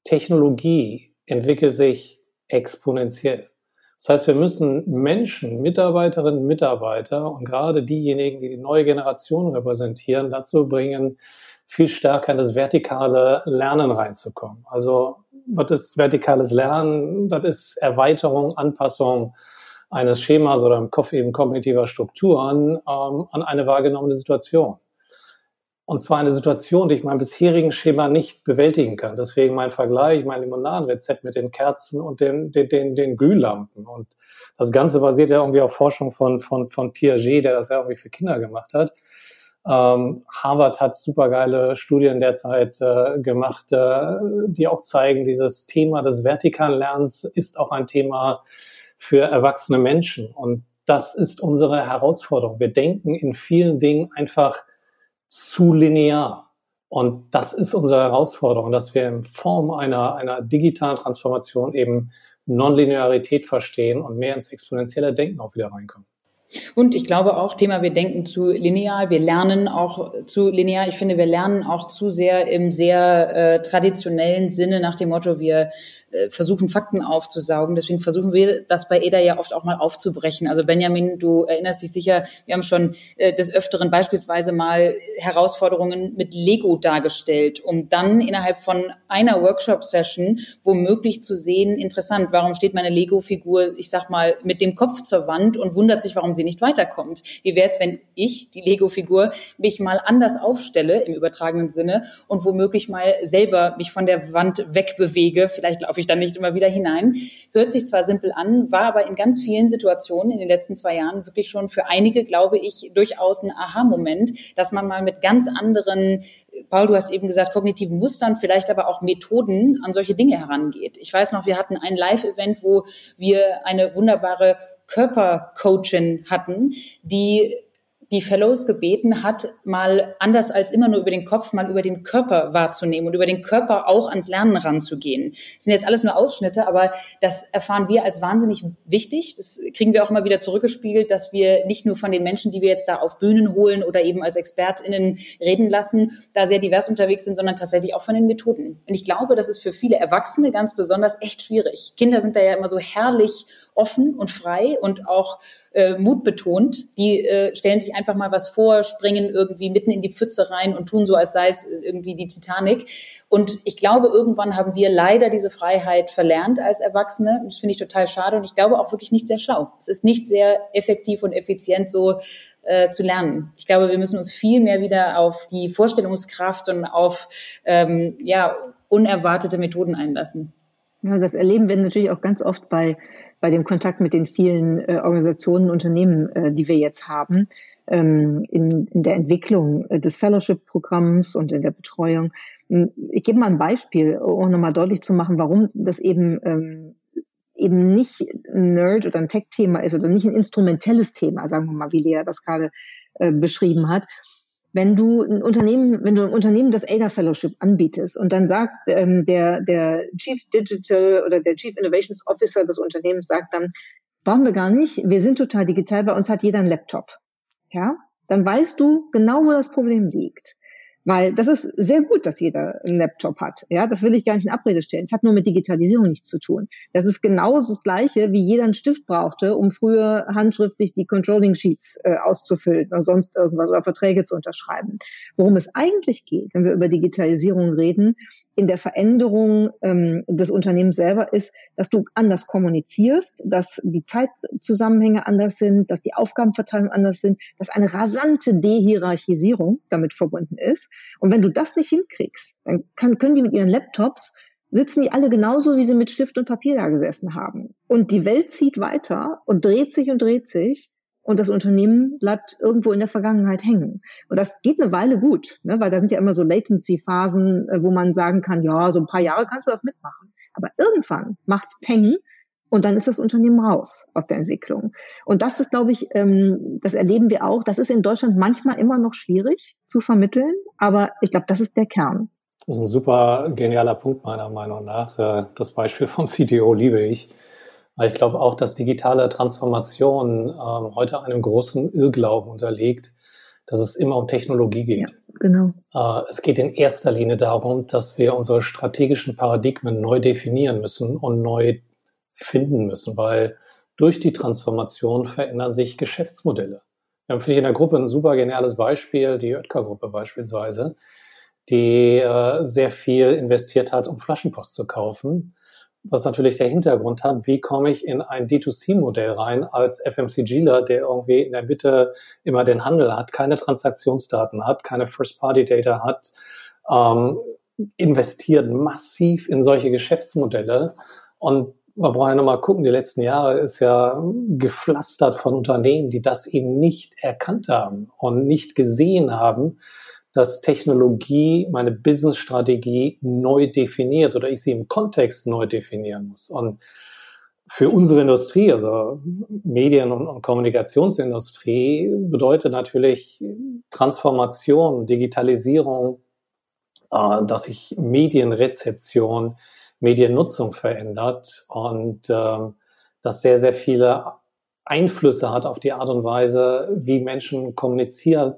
Technologie entwickelt sich exponentiell. Das heißt, wir müssen Menschen, Mitarbeiterinnen, Mitarbeiter und gerade diejenigen, die die neue Generation repräsentieren, dazu bringen, viel stärker in das vertikale Lernen reinzukommen. Also was ist vertikales Lernen? Das ist Erweiterung, Anpassung eines Schemas oder im Kopf eben kognitiver Strukturen ähm, an eine wahrgenommene Situation. Und zwar eine Situation, die ich meinem bisherigen Schema nicht bewältigen kann. Deswegen mein Vergleich, mein Limonadenrezept mit den Kerzen und den, den, den, den Glühlampen. Und das Ganze basiert ja irgendwie auf Forschung von, von, von Piaget, der das ja irgendwie für Kinder gemacht hat. Ähm, Harvard hat supergeile Studien derzeit äh, gemacht, äh, die auch zeigen, dieses Thema des vertikalen Lernens ist auch ein Thema für erwachsene Menschen. Und das ist unsere Herausforderung. Wir denken in vielen Dingen einfach zu linear. Und das ist unsere Herausforderung, dass wir in Form einer, einer digitalen Transformation eben Nonlinearität verstehen und mehr ins exponentielle Denken auch wieder reinkommen. Und ich glaube auch, Thema, wir denken zu linear, wir lernen auch zu linear. Ich finde, wir lernen auch zu sehr im sehr äh, traditionellen Sinne nach dem Motto, wir äh, versuchen, Fakten aufzusaugen. Deswegen versuchen wir das bei EDA ja oft auch mal aufzubrechen. Also Benjamin, du erinnerst dich sicher, wir haben schon äh, des Öfteren beispielsweise mal Herausforderungen mit Lego dargestellt, um dann innerhalb von einer Workshop-Session womöglich zu sehen, interessant, warum steht meine Lego-Figur, ich sag mal, mit dem Kopf zur Wand und wundert sich, warum sie nicht weiterkommt. Wie wäre es, wenn ich, die Lego-Figur, mich mal anders aufstelle im übertragenen Sinne und womöglich mal selber mich von der Wand wegbewege? Vielleicht laufe ich ich dann nicht immer wieder hinein. Hört sich zwar simpel an, war aber in ganz vielen Situationen in den letzten zwei Jahren wirklich schon für einige, glaube ich, durchaus ein Aha-Moment, dass man mal mit ganz anderen, Paul, du hast eben gesagt, kognitiven Mustern, vielleicht aber auch Methoden an solche Dinge herangeht. Ich weiß noch, wir hatten ein Live-Event, wo wir eine wunderbare Körpercoachin hatten, die die Fellows gebeten hat, mal anders als immer nur über den Kopf, mal über den Körper wahrzunehmen und über den Körper auch ans Lernen ranzugehen. Das sind jetzt alles nur Ausschnitte, aber das erfahren wir als wahnsinnig wichtig. Das kriegen wir auch immer wieder zurückgespiegelt, dass wir nicht nur von den Menschen, die wir jetzt da auf Bühnen holen oder eben als ExpertInnen reden lassen, da sehr divers unterwegs sind, sondern tatsächlich auch von den Methoden. Und ich glaube, das ist für viele Erwachsene ganz besonders echt schwierig. Kinder sind da ja immer so herrlich offen und frei und auch äh, mutbetont. Die äh, stellen sich einfach mal was vor, springen irgendwie mitten in die Pfütze rein und tun so, als sei es irgendwie die Titanic. Und ich glaube, irgendwann haben wir leider diese Freiheit verlernt als Erwachsene. Und das finde ich total schade und ich glaube auch wirklich nicht sehr schlau. Es ist nicht sehr effektiv und effizient so äh, zu lernen. Ich glaube, wir müssen uns viel mehr wieder auf die Vorstellungskraft und auf ähm, ja, unerwartete Methoden einlassen. Ja, das erleben wir natürlich auch ganz oft bei, bei dem Kontakt mit den vielen äh, Organisationen, Unternehmen, äh, die wir jetzt haben, in, in der Entwicklung äh, des Fellowship-Programms und in der Betreuung. Hm, ich gebe mal ein Beispiel, um nochmal deutlich zu machen, warum das eben ähm, eben nicht ein Nerd oder ein Tech-Thema ist oder nicht ein instrumentelles Thema, sagen wir mal, wie Lea das gerade äh, beschrieben hat, wenn du ein Unternehmen, wenn du ein Unternehmen das ADA Fellowship anbietest und dann sagt ähm, der, der Chief Digital oder der Chief Innovations Officer des Unternehmens sagt dann, brauchen wir gar nicht, wir sind total digital, bei uns hat jeder einen Laptop. Ja, dann weißt du genau, wo das Problem liegt. Weil das ist sehr gut, dass jeder einen Laptop hat. Ja, das will ich gar nicht in Abrede stellen. Es hat nur mit Digitalisierung nichts zu tun. Das ist genauso das Gleiche, wie jeder einen Stift brauchte, um früher handschriftlich die Controlling Sheets äh, auszufüllen oder sonst irgendwas oder Verträge zu unterschreiben. Worum es eigentlich geht, wenn wir über Digitalisierung reden, in der Veränderung ähm, des Unternehmens selber ist, dass du anders kommunizierst, dass die Zeitzusammenhänge anders sind, dass die Aufgabenverteilung anders sind, dass eine rasante Dehierarchisierung damit verbunden ist und wenn du das nicht hinkriegst, dann kann, können die mit ihren Laptops sitzen die alle genauso, wie sie mit Stift und Papier da gesessen haben. Und die Welt zieht weiter und dreht sich und dreht sich und das Unternehmen bleibt irgendwo in der Vergangenheit hängen. Und das geht eine Weile gut, ne? weil da sind ja immer so Latency-Phasen, äh, wo man sagen kann, ja, so ein paar Jahre kannst du das mitmachen. Aber irgendwann macht's Peng und dann ist das Unternehmen raus aus der Entwicklung. Und das ist, glaube ich, ähm, das erleben wir auch. Das ist in Deutschland manchmal immer noch schwierig zu vermitteln, aber ich glaube, das ist der Kern. Das ist ein super genialer Punkt meiner Meinung nach. Äh, das Beispiel vom CTO liebe ich. Ich glaube auch, dass digitale Transformation ähm, heute einem großen Irrglauben unterliegt, dass es immer um Technologie geht. Ja, genau. Äh, es geht in erster Linie darum, dass wir unsere strategischen Paradigmen neu definieren müssen und neu finden müssen, weil durch die Transformation verändern sich Geschäftsmodelle. Wir haben für dich in der Gruppe ein super geniales Beispiel, die Oetker-Gruppe beispielsweise, die äh, sehr viel investiert hat, um Flaschenpost zu kaufen, was natürlich der Hintergrund hat, wie komme ich in ein D2C-Modell rein als FMCGler, der irgendwie in der Mitte immer den Handel hat, keine Transaktionsdaten hat, keine First-Party-Data hat, ähm, investiert massiv in solche Geschäftsmodelle. Und man braucht ja nochmal gucken, die letzten Jahre ist ja gepflastert von Unternehmen, die das eben nicht erkannt haben und nicht gesehen haben, dass Technologie meine Business-Strategie neu definiert oder ich sie im Kontext neu definieren muss. Und für unsere Industrie, also Medien- und, Kommunikationsindustrie, bedeutet natürlich Transformation, Digitalisierung, äh, dass sich Medienrezeption Mediennutzung verändert und äh, das sehr, sehr viele Einflüsse hat auf die Art und Weise, wie Menschen kommunizieren,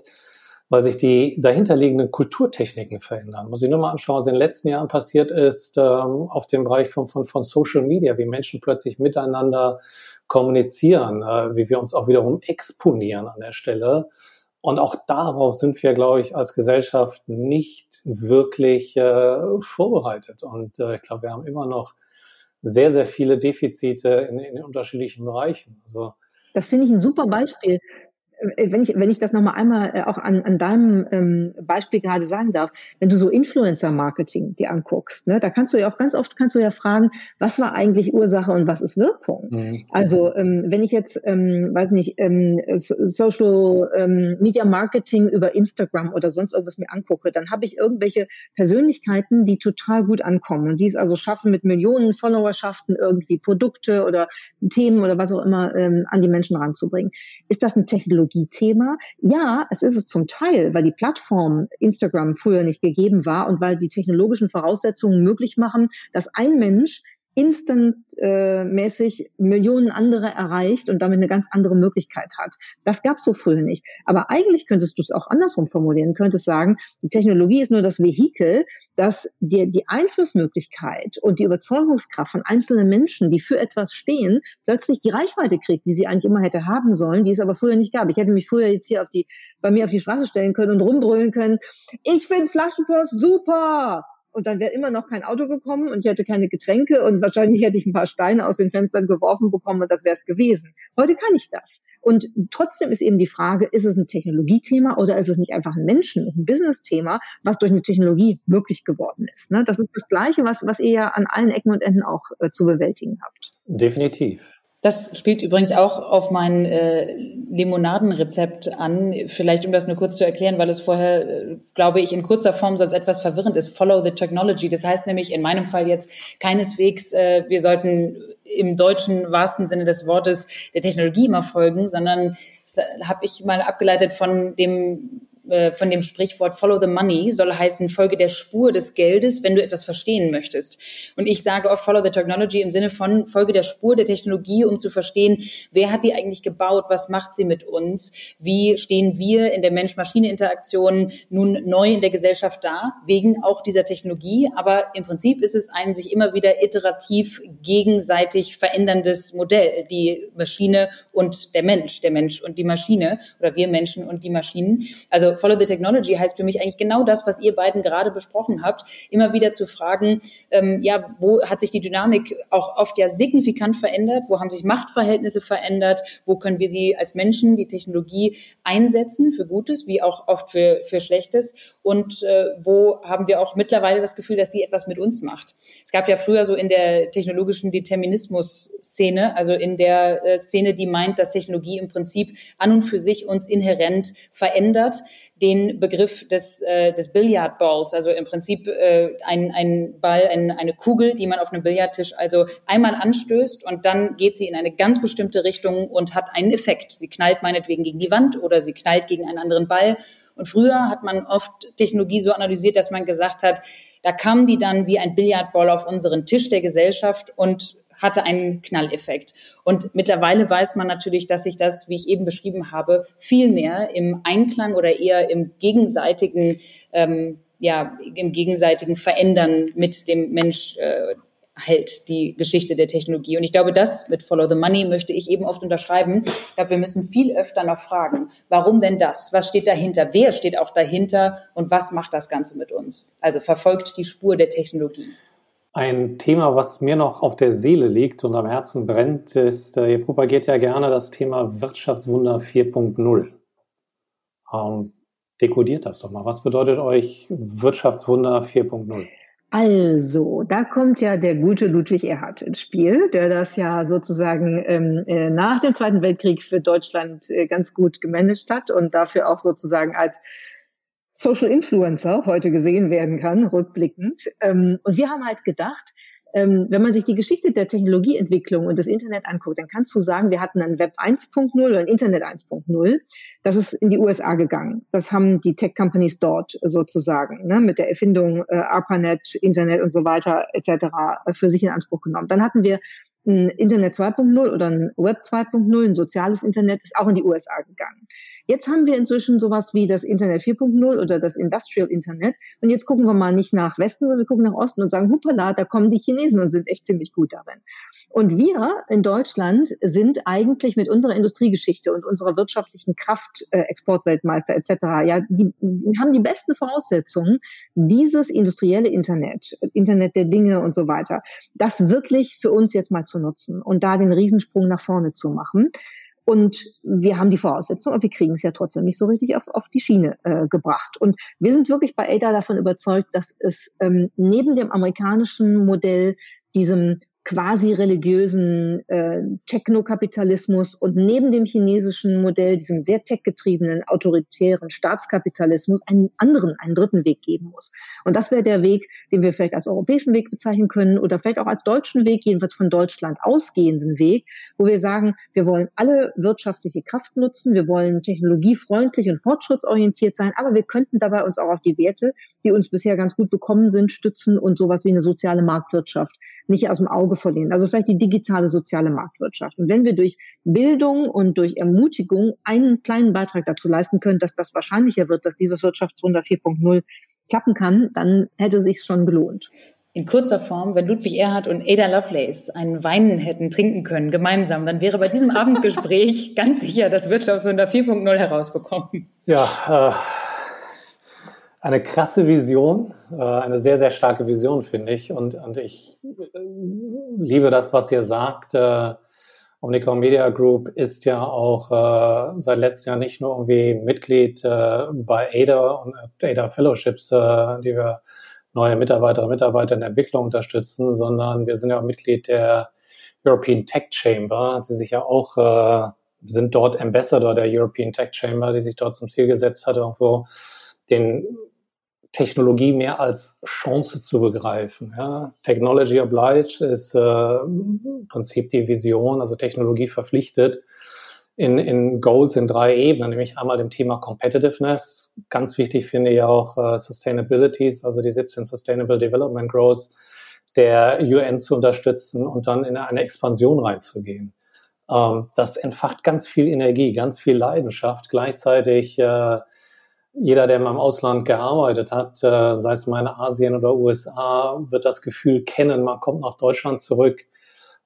weil sich die dahinterliegenden Kulturtechniken verändern. Muss ich nur mal anschauen, was in den letzten Jahren passiert ist ähm, auf dem Bereich von, von, von Social Media, wie Menschen plötzlich miteinander kommunizieren, äh, wie wir uns auch wiederum exponieren an der Stelle. Und auch darauf sind wir, glaube ich, als Gesellschaft nicht wirklich äh, vorbereitet. Und äh, ich glaube, wir haben immer noch sehr, sehr viele Defizite in, in unterschiedlichen Bereichen. Also das finde ich ein super Beispiel. Äh, wenn ich, wenn ich das nochmal einmal äh, auch an, an deinem ähm, Beispiel gerade sagen darf, wenn du so Influencer-Marketing dir anguckst, ne, da kannst du ja auch ganz oft kannst du ja fragen, was war eigentlich Ursache und was ist Wirkung? Mhm. Also ähm, wenn ich jetzt, ähm, weiß nicht, ähm, Social ähm, Media Marketing über Instagram oder sonst irgendwas mir angucke, dann habe ich irgendwelche Persönlichkeiten, die total gut ankommen und die es also schaffen, mit Millionen Followerschaften irgendwie Produkte oder Themen oder was auch immer ähm, an die Menschen ranzubringen. Ist das eine Technologie? Technologiethema. Ja, es ist es zum Teil, weil die Plattform Instagram früher nicht gegeben war und weil die technologischen Voraussetzungen möglich machen, dass ein Mensch instantmäßig äh, Millionen andere erreicht und damit eine ganz andere Möglichkeit hat. Das gab es so früher nicht. Aber eigentlich könntest du es auch andersrum formulieren, könntest sagen, die Technologie ist nur das Vehikel, das dir die Einflussmöglichkeit und die Überzeugungskraft von einzelnen Menschen, die für etwas stehen, plötzlich die Reichweite kriegt, die sie eigentlich immer hätte haben sollen, die es aber früher nicht gab. Ich hätte mich früher jetzt hier auf die, bei mir auf die Straße stellen können und rumbrüllen können, ich finde Flaschenpost super! Und dann wäre immer noch kein Auto gekommen und ich hätte keine Getränke und wahrscheinlich hätte ich ein paar Steine aus den Fenstern geworfen bekommen und das wäre es gewesen. Heute kann ich das. Und trotzdem ist eben die Frage, ist es ein Technologiethema oder ist es nicht einfach ein Menschen- und ein Business-Thema, was durch eine Technologie möglich geworden ist? Ne? Das ist das Gleiche, was, was ihr ja an allen Ecken und Enden auch äh, zu bewältigen habt. Definitiv. Das spielt übrigens auch auf mein äh, Limonadenrezept an. Vielleicht, um das nur kurz zu erklären, weil es vorher, äh, glaube ich, in kurzer Form sonst etwas verwirrend ist. Follow the technology. Das heißt nämlich in meinem Fall jetzt keineswegs, äh, wir sollten im deutschen wahrsten Sinne des Wortes der Technologie immer folgen, sondern habe ich mal abgeleitet von dem äh, von dem Sprichwort Follow the Money soll heißen, folge der Spur des Geldes, wenn du etwas verstehen möchtest. Und ich sage oft Follow the Technology im Sinne von folge der Spur der Technologie, um zu verstehen, wer hat die eigentlich gebaut, was macht sie mit uns, wie stehen wir in der Mensch-Maschine-Interaktion nun neu in der Gesellschaft da, wegen auch dieser Technologie. Aber im Prinzip ist es ein sich immer wieder iterativ gegenseitig veränderndes Modell, die Maschine und der Mensch, der Mensch und die Maschine oder wir Menschen und die Maschinen. Also Follow the Technology heißt für mich eigentlich genau das, was ihr beiden gerade besprochen habt, immer wieder zu fragen, ähm, ja, wo hat sich die Dynamik auch oft ja signifikant verändert, wo haben sich Machtverhältnisse verändert, wo können wir sie als Menschen, die Technologie einsetzen für Gutes, wie auch oft für, für Schlechtes? Und äh, wo haben wir auch mittlerweile das Gefühl, dass sie etwas mit uns macht. Es gab ja früher so in der technologischen Determinismus-Szene, also in der äh, Szene, die meint, dass Technologie im Prinzip an und für sich uns inhärent verändert, den Begriff des, äh, des Billardballs, also im Prinzip äh, ein, ein Ball, ein, eine Kugel, die man auf einem Billardtisch also einmal anstößt und dann geht sie in eine ganz bestimmte Richtung und hat einen Effekt. Sie knallt meinetwegen gegen die Wand oder sie knallt gegen einen anderen Ball. Und früher hat man oft Technologie so analysiert, dass man gesagt hat, da kam die dann wie ein Billardball auf unseren Tisch der Gesellschaft und hatte einen Knalleffekt. Und mittlerweile weiß man natürlich, dass sich das, wie ich eben beschrieben habe, viel mehr im Einklang oder eher im gegenseitigen, ähm, ja, im gegenseitigen Verändern mit dem Mensch äh, hält, die Geschichte der Technologie. Und ich glaube, das mit Follow the Money möchte ich eben oft unterschreiben. Ich glaube, wir müssen viel öfter noch fragen, warum denn das? Was steht dahinter? Wer steht auch dahinter? Und was macht das Ganze mit uns? Also verfolgt die Spur der Technologie. Ein Thema, was mir noch auf der Seele liegt und am Herzen brennt, ist, äh, ihr propagiert ja gerne das Thema Wirtschaftswunder 4.0. Ähm, dekodiert das doch mal. Was bedeutet euch Wirtschaftswunder 4.0? Also, da kommt ja der gute Ludwig Erhard ins Spiel, der das ja sozusagen ähm, äh, nach dem Zweiten Weltkrieg für Deutschland äh, ganz gut gemanagt hat und dafür auch sozusagen als Social Influencer heute gesehen werden kann, rückblickend. Ähm, und wir haben halt gedacht, ähm, wenn man sich die Geschichte der Technologieentwicklung und des Internet anguckt, dann kannst du sagen, wir hatten ein Web 1.0 oder ein Internet 1.0. Das ist in die USA gegangen. Das haben die Tech-Companies dort sozusagen ne, mit der Erfindung äh, ARPANET, Internet und so weiter etc. für sich in Anspruch genommen. Dann hatten wir ein Internet 2.0 oder ein Web 2.0, ein soziales Internet, ist auch in die USA gegangen. Jetzt haben wir inzwischen sowas wie das Internet 4.0 oder das Industrial Internet. Und jetzt gucken wir mal nicht nach Westen, sondern wir gucken nach Osten und sagen, hoppala, da kommen die Chinesen und sind echt ziemlich gut darin. Und wir in Deutschland sind eigentlich mit unserer Industriegeschichte und unserer wirtschaftlichen Kraft, äh, Exportweltmeister etc., ja, die, die haben die besten Voraussetzungen, dieses industrielle Internet, Internet der Dinge und so weiter, das wirklich für uns jetzt mal zu nutzen und da den Riesensprung nach vorne zu machen. Und wir haben die Voraussetzung, aber wir kriegen es ja trotzdem nicht so richtig auf, auf die Schiene äh, gebracht. Und wir sind wirklich bei ADA davon überzeugt, dass es ähm, neben dem amerikanischen Modell, diesem quasi religiösen äh, Technokapitalismus und neben dem chinesischen Modell, diesem sehr techgetriebenen, autoritären Staatskapitalismus, einen anderen, einen dritten Weg geben muss. Und das wäre der Weg, den wir vielleicht als europäischen Weg bezeichnen können oder vielleicht auch als deutschen Weg, jedenfalls von Deutschland ausgehenden Weg, wo wir sagen, wir wollen alle wirtschaftliche Kraft nutzen, wir wollen technologiefreundlich und fortschrittsorientiert sein, aber wir könnten dabei uns auch auf die Werte, die uns bisher ganz gut bekommen sind, stützen und sowas wie eine soziale Marktwirtschaft nicht aus dem Auge verlieren. Also vielleicht die digitale soziale Marktwirtschaft. Und wenn wir durch Bildung und durch Ermutigung einen kleinen Beitrag dazu leisten können, dass das wahrscheinlicher wird, dass dieses Wirtschaftswunder 4.0 klappen kann, dann hätte sich schon gelohnt. In kurzer Form, wenn Ludwig Erhard und Ada Lovelace einen Wein hätten trinken können, gemeinsam, dann wäre bei diesem Abendgespräch ganz sicher das Wirtschaftswunder 4.0 herausbekommen. Ja, äh, eine krasse Vision, äh, eine sehr, sehr starke Vision, finde ich. Und, und ich äh, liebe das, was ihr sagt. Äh, Omnicom Media Group ist ja auch seit letztem Jahr nicht nur irgendwie Mitglied bei ADA und ADA Fellowships, die wir neue Mitarbeiterinnen und Mitarbeiter in der Entwicklung unterstützen, sondern wir sind ja auch Mitglied der European Tech Chamber, die sich ja auch, sind dort Ambassador der European Tech Chamber, die sich dort zum Ziel gesetzt hat, irgendwo den Technologie mehr als Chance zu begreifen. Ja. Technology obliged ist äh, im Prinzip die Vision, also Technologie verpflichtet in, in Goals in drei Ebenen, nämlich einmal dem Thema Competitiveness. Ganz wichtig finde ich auch äh, Sustainabilities, also die 17 Sustainable Development Growth der UN zu unterstützen und dann in eine Expansion reinzugehen. Ähm, das entfacht ganz viel Energie, ganz viel Leidenschaft. Gleichzeitig äh, jeder, der mal im Ausland gearbeitet hat, äh, sei es mal in Asien oder USA, wird das Gefühl kennen, man kommt nach Deutschland zurück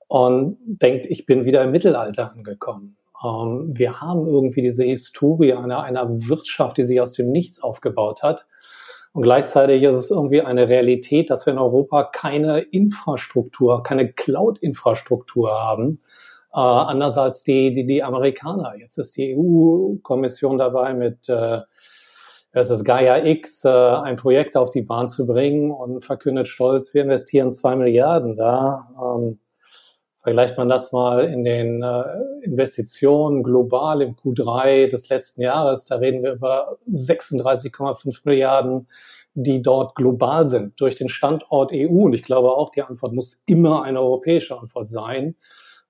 und denkt, ich bin wieder im Mittelalter angekommen. Ähm, wir haben irgendwie diese Historie einer, einer Wirtschaft, die sich aus dem Nichts aufgebaut hat. Und gleichzeitig ist es irgendwie eine Realität, dass wir in Europa keine Infrastruktur, keine Cloud-Infrastruktur haben, äh, anders als die, die, die Amerikaner. Jetzt ist die EU-Kommission dabei mit äh, es ist Gaia X, äh, ein Projekt auf die Bahn zu bringen und verkündet stolz, wir investieren zwei Milliarden da. Ähm, Vergleicht man das mal in den äh, Investitionen global im Q3 des letzten Jahres, da reden wir über 36,5 Milliarden, die dort global sind durch den Standort EU. Und ich glaube auch, die Antwort muss immer eine europäische Antwort sein.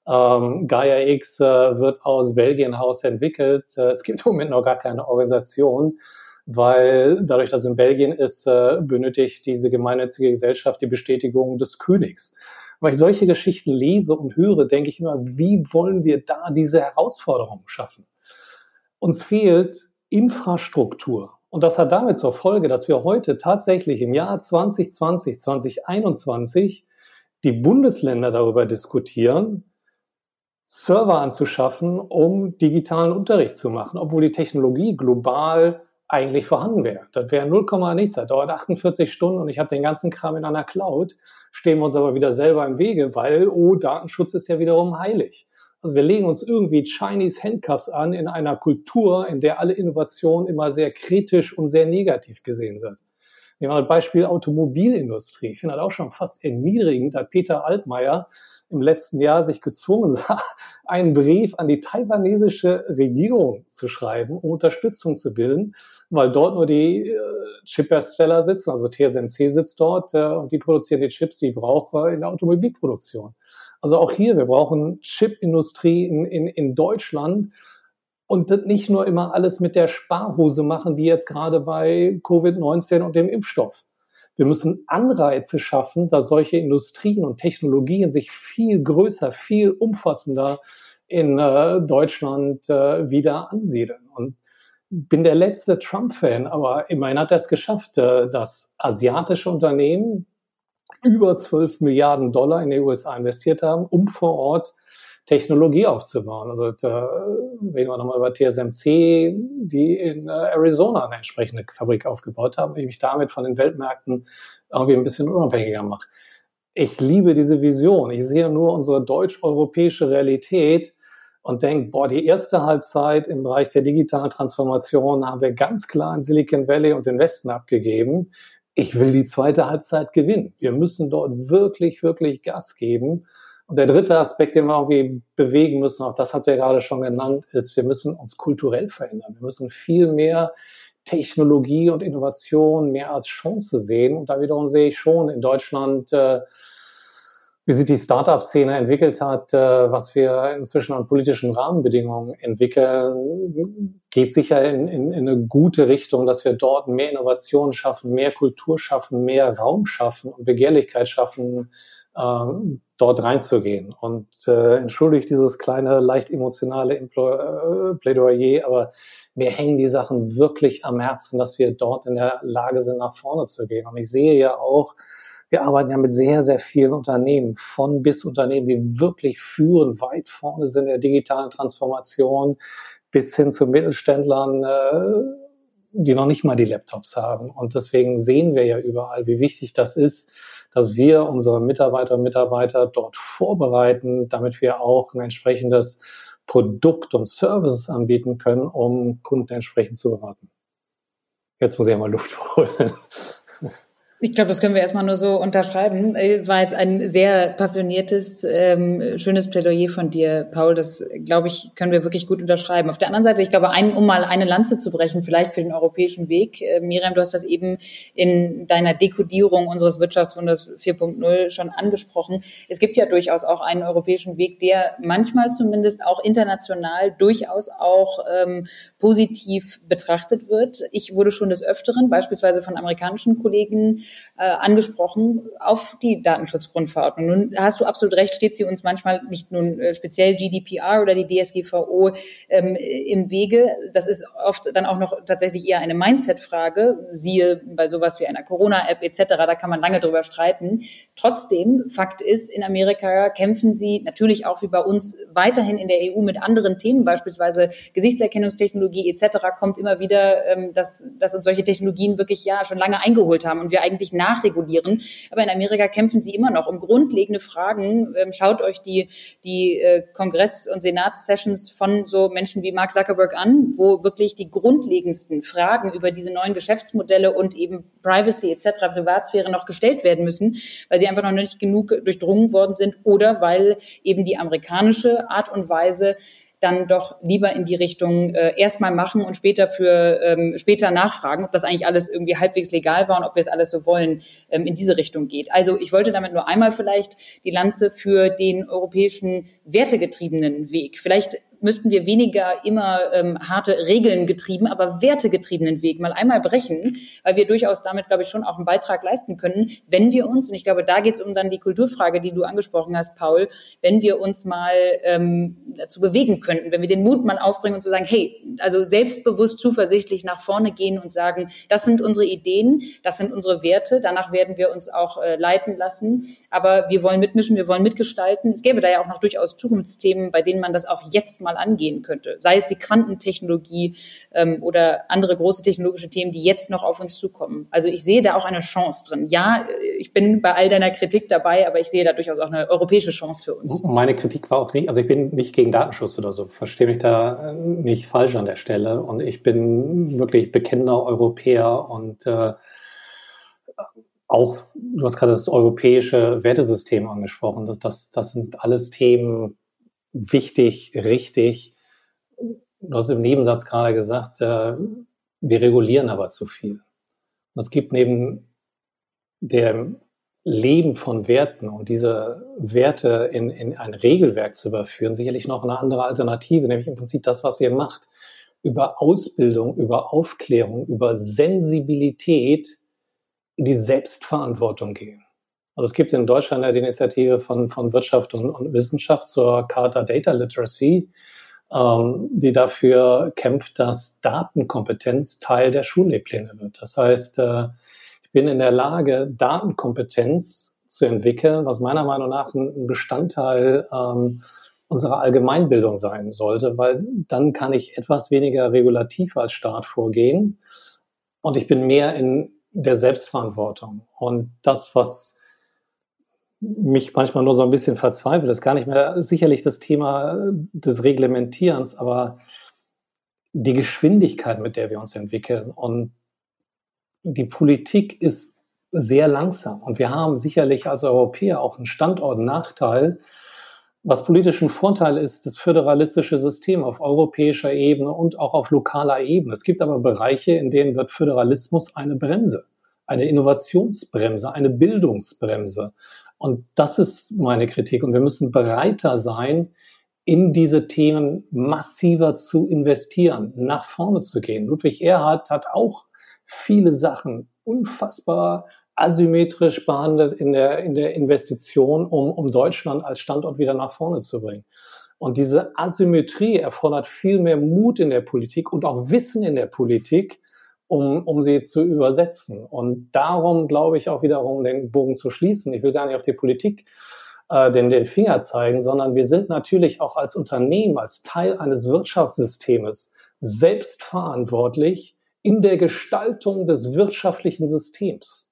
Ähm, Gaia X äh, wird aus Belgien Haus entwickelt. Äh, es gibt im Moment noch gar keine Organisation, weil dadurch, dass es in Belgien ist, äh, benötigt diese gemeinnützige Gesellschaft die Bestätigung des Königs. Weil ich solche Geschichten lese und höre, denke ich immer, wie wollen wir da diese Herausforderungen schaffen? Uns fehlt Infrastruktur. Und das hat damit zur Folge, dass wir heute tatsächlich im Jahr 2020, 2021 die Bundesländer darüber diskutieren, Server anzuschaffen, um digitalen Unterricht zu machen, obwohl die Technologie global eigentlich vorhanden wäre. Das wäre 0, nichts. Das dauert 48 Stunden und ich habe den ganzen Kram in einer Cloud. Stehen wir uns aber wieder selber im Wege, weil, oh, Datenschutz ist ja wiederum heilig. Also wir legen uns irgendwie Chinese Handcuffs an in einer Kultur, in der alle Innovation immer sehr kritisch und sehr negativ gesehen wird. Nehmen wir mal Beispiel Automobilindustrie. Ich finde das auch schon fast erniedrigend, dass Peter Altmaier im letzten Jahr sich gezwungen sah, einen Brief an die taiwanesische Regierung zu schreiben, um Unterstützung zu bilden, weil dort nur die äh, Chiphersteller sitzen, also TSMC sitzt dort äh, und die produzieren die Chips, die ich brauche in der Automobilproduktion. Also auch hier, wir brauchen Chipindustrie in, in, in Deutschland, und nicht nur immer alles mit der Sparhose machen, wie jetzt gerade bei Covid-19 und dem Impfstoff. Wir müssen Anreize schaffen, dass solche Industrien und Technologien sich viel größer, viel umfassender in äh, Deutschland äh, wieder ansiedeln. Und bin der letzte Trump-Fan, aber immerhin hat er es geschafft, äh, dass asiatische Unternehmen über 12 Milliarden Dollar in die USA investiert haben, um vor Ort Technologie aufzubauen. Also da reden wir nochmal über TSMC, die in äh, Arizona eine entsprechende Fabrik aufgebaut haben, die mich damit von den Weltmärkten irgendwie ein bisschen unabhängiger macht. Ich liebe diese Vision. Ich sehe nur unsere deutsch-europäische Realität und denke, boah, die erste Halbzeit im Bereich der digitalen Transformation haben wir ganz klar in Silicon Valley und den Westen abgegeben. Ich will die zweite Halbzeit gewinnen. Wir müssen dort wirklich, wirklich Gas geben. Und der dritte Aspekt, den wir irgendwie bewegen müssen, auch das habt ihr gerade schon genannt, ist, wir müssen uns kulturell verändern. Wir müssen viel mehr Technologie und Innovation mehr als Chance sehen. Und da wiederum sehe ich schon in Deutschland, äh, wie sich die Startup-Szene entwickelt hat, äh, was wir inzwischen an politischen Rahmenbedingungen entwickeln, geht sicher in, in, in eine gute Richtung, dass wir dort mehr Innovation schaffen, mehr Kultur schaffen, mehr Raum schaffen und Begehrlichkeit schaffen, ähm, dort reinzugehen. Und äh, entschuldigt dieses kleine, leicht emotionale Impl äh, Plädoyer, aber mir hängen die Sachen wirklich am Herzen, dass wir dort in der Lage sind, nach vorne zu gehen. Und ich sehe ja auch, wir arbeiten ja mit sehr, sehr vielen Unternehmen, von bis Unternehmen, die wirklich führen, weit vorne sind in der digitalen Transformation, bis hin zu Mittelständlern, äh, die noch nicht mal die Laptops haben. Und deswegen sehen wir ja überall, wie wichtig das ist, dass wir unsere Mitarbeiter und Mitarbeiter dort vorbereiten, damit wir auch ein entsprechendes Produkt und Services anbieten können, um Kunden entsprechend zu beraten. Jetzt muss ich einmal Luft holen. Ich glaube, das können wir erstmal nur so unterschreiben. Es war jetzt ein sehr passioniertes, ähm, schönes Plädoyer von dir, Paul. Das, glaube ich, können wir wirklich gut unterschreiben. Auf der anderen Seite, ich glaube, ein, um mal eine Lanze zu brechen, vielleicht für den europäischen Weg. Äh, Miriam, du hast das eben in deiner Dekodierung unseres Wirtschaftswunders 4.0 schon angesprochen. Es gibt ja durchaus auch einen europäischen Weg, der manchmal zumindest auch international durchaus auch ähm, positiv betrachtet wird. Ich wurde schon des Öfteren, beispielsweise von amerikanischen Kollegen, äh, angesprochen auf die Datenschutzgrundverordnung. Nun hast du absolut recht, steht sie uns manchmal nicht nun äh, speziell GDPR oder die DSGVO ähm, im Wege. Das ist oft dann auch noch tatsächlich eher eine Mindset-Frage, siehe bei sowas wie einer Corona-App etc., da kann man lange drüber streiten. Trotzdem, Fakt ist, in Amerika kämpfen sie natürlich auch wie bei uns weiterhin in der EU mit anderen Themen, beispielsweise Gesichtserkennungstechnologie etc., kommt immer wieder, ähm, dass, dass uns solche Technologien wirklich ja schon lange eingeholt haben und wir eigentlich endlich nachregulieren. Aber in Amerika kämpfen sie immer noch um grundlegende Fragen. Ähm, schaut euch die, die äh, Kongress- und Senatssessions von so Menschen wie Mark Zuckerberg an, wo wirklich die grundlegendsten Fragen über diese neuen Geschäftsmodelle und eben Privacy etc., Privatsphäre noch gestellt werden müssen, weil sie einfach noch nicht genug durchdrungen worden sind oder weil eben die amerikanische Art und Weise dann doch lieber in die Richtung äh, erstmal machen und später für ähm, später nachfragen, ob das eigentlich alles irgendwie halbwegs legal war und ob wir es alles so wollen, ähm, in diese Richtung geht. Also ich wollte damit nur einmal vielleicht die Lanze für den europäischen wertegetriebenen Weg. Vielleicht müssten wir weniger immer ähm, harte Regeln getrieben, aber wertegetriebenen Weg mal einmal brechen, weil wir durchaus damit, glaube ich, schon auch einen Beitrag leisten können, wenn wir uns, und ich glaube, da geht es um dann die Kulturfrage, die du angesprochen hast, Paul, wenn wir uns mal ähm, dazu bewegen könnten, wenn wir den Mut mal aufbringen und zu sagen, hey, also selbstbewusst, zuversichtlich nach vorne gehen und sagen, das sind unsere Ideen, das sind unsere Werte, danach werden wir uns auch äh, leiten lassen, aber wir wollen mitmischen, wir wollen mitgestalten. Es gäbe da ja auch noch durchaus Zukunftsthemen, bei denen man das auch jetzt mal mal angehen könnte. Sei es die Quantentechnologie ähm, oder andere große technologische Themen, die jetzt noch auf uns zukommen. Also ich sehe da auch eine Chance drin. Ja, ich bin bei all deiner Kritik dabei, aber ich sehe da durchaus auch eine europäische Chance für uns. Meine Kritik war auch nicht, also ich bin nicht gegen Datenschutz oder so, verstehe mich da nicht falsch an der Stelle. Und ich bin wirklich bekennender Europäer und äh, auch, du hast gerade das europäische Wertesystem angesprochen. Das, das, das sind alles Themen, wichtig, richtig. Du hast im Nebensatz gerade gesagt, äh, wir regulieren aber zu viel. es gibt neben dem Leben von Werten und diese Werte in, in ein Regelwerk zu überführen, sicherlich noch eine andere Alternative, nämlich im Prinzip das, was ihr macht. Über Ausbildung, über Aufklärung, über Sensibilität in die Selbstverantwortung gehen. Also es gibt in Deutschland ja die Initiative von, von Wirtschaft und, und Wissenschaft zur Charta Data Literacy, ähm, die dafür kämpft, dass Datenkompetenz Teil der Schullehrpläne wird. Das heißt, äh, ich bin in der Lage, Datenkompetenz zu entwickeln, was meiner Meinung nach ein Bestandteil ähm, unserer Allgemeinbildung sein sollte, weil dann kann ich etwas weniger regulativ als Staat vorgehen und ich bin mehr in der Selbstverantwortung. Und das, was mich manchmal nur so ein bisschen verzweifelt. Das ist gar nicht mehr sicherlich das Thema des Reglementierens, aber die Geschwindigkeit, mit der wir uns entwickeln. Und die Politik ist sehr langsam. Und wir haben sicherlich als Europäer auch einen Standortnachteil. Was politischen Vorteil ist, das föderalistische System auf europäischer Ebene und auch auf lokaler Ebene. Es gibt aber Bereiche, in denen wird Föderalismus eine Bremse, eine Innovationsbremse, eine Bildungsbremse. Und das ist meine Kritik. Und wir müssen bereiter sein, in diese Themen massiver zu investieren, nach vorne zu gehen. Ludwig Erhard hat auch viele Sachen unfassbar asymmetrisch behandelt in der, in der Investition, um, um Deutschland als Standort wieder nach vorne zu bringen. Und diese Asymmetrie erfordert viel mehr Mut in der Politik und auch Wissen in der Politik, um, um sie zu übersetzen. Und darum glaube ich auch wiederum, den Bogen zu schließen. Ich will gar nicht auf die Politik äh, den, den Finger zeigen, sondern wir sind natürlich auch als Unternehmen, als Teil eines Wirtschaftssystems selbstverantwortlich in der Gestaltung des wirtschaftlichen Systems.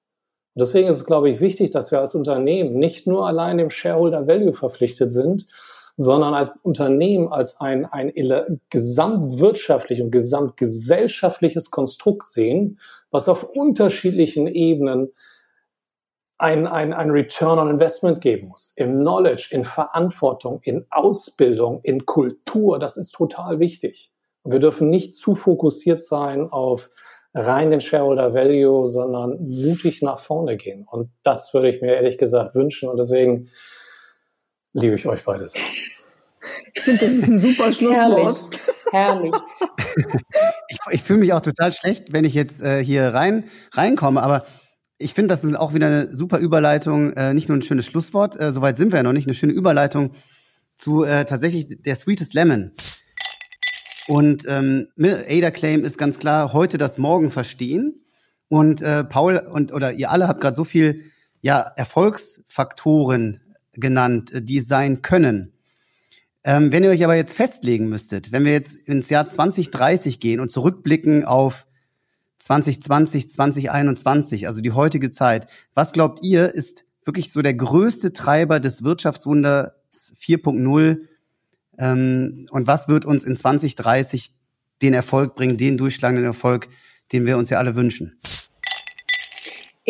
Und deswegen ist es, glaube ich, wichtig, dass wir als Unternehmen nicht nur allein dem Shareholder Value verpflichtet sind, sondern als Unternehmen als ein, ein gesamtwirtschaftlich und gesamtgesellschaftliches Konstrukt sehen, was auf unterschiedlichen Ebenen ein, ein, ein Return on Investment geben muss. Im Knowledge, in Verantwortung, in Ausbildung, in Kultur. Das ist total wichtig. Und wir dürfen nicht zu fokussiert sein auf rein den Shareholder Value, sondern mutig nach vorne gehen. Und das würde ich mir ehrlich gesagt wünschen. Und deswegen liebe ich euch beides. Ich finde, das ist ein super Schlusswort. Herrlich. Herrlich. ich, ich fühle mich auch total schlecht, wenn ich jetzt äh, hier rein reinkomme, aber ich finde, das ist auch wieder eine super Überleitung, äh, nicht nur ein schönes Schlusswort, äh, soweit sind wir ja noch nicht, eine schöne Überleitung zu äh, tatsächlich der Sweetest Lemon. Und ähm, Ada Claim ist ganz klar heute das Morgen verstehen. Und äh, Paul und oder ihr alle habt gerade so viel ja Erfolgsfaktoren genannt, äh, die sein können. Ähm, wenn ihr euch aber jetzt festlegen müsstet, wenn wir jetzt ins Jahr 2030 gehen und zurückblicken auf 2020, 2021, also die heutige Zeit. Was glaubt ihr, ist wirklich so der größte Treiber des Wirtschaftswunders 4.0? Ähm, und was wird uns in 2030 den Erfolg bringen, den durchschlagenden Erfolg, den wir uns ja alle wünschen?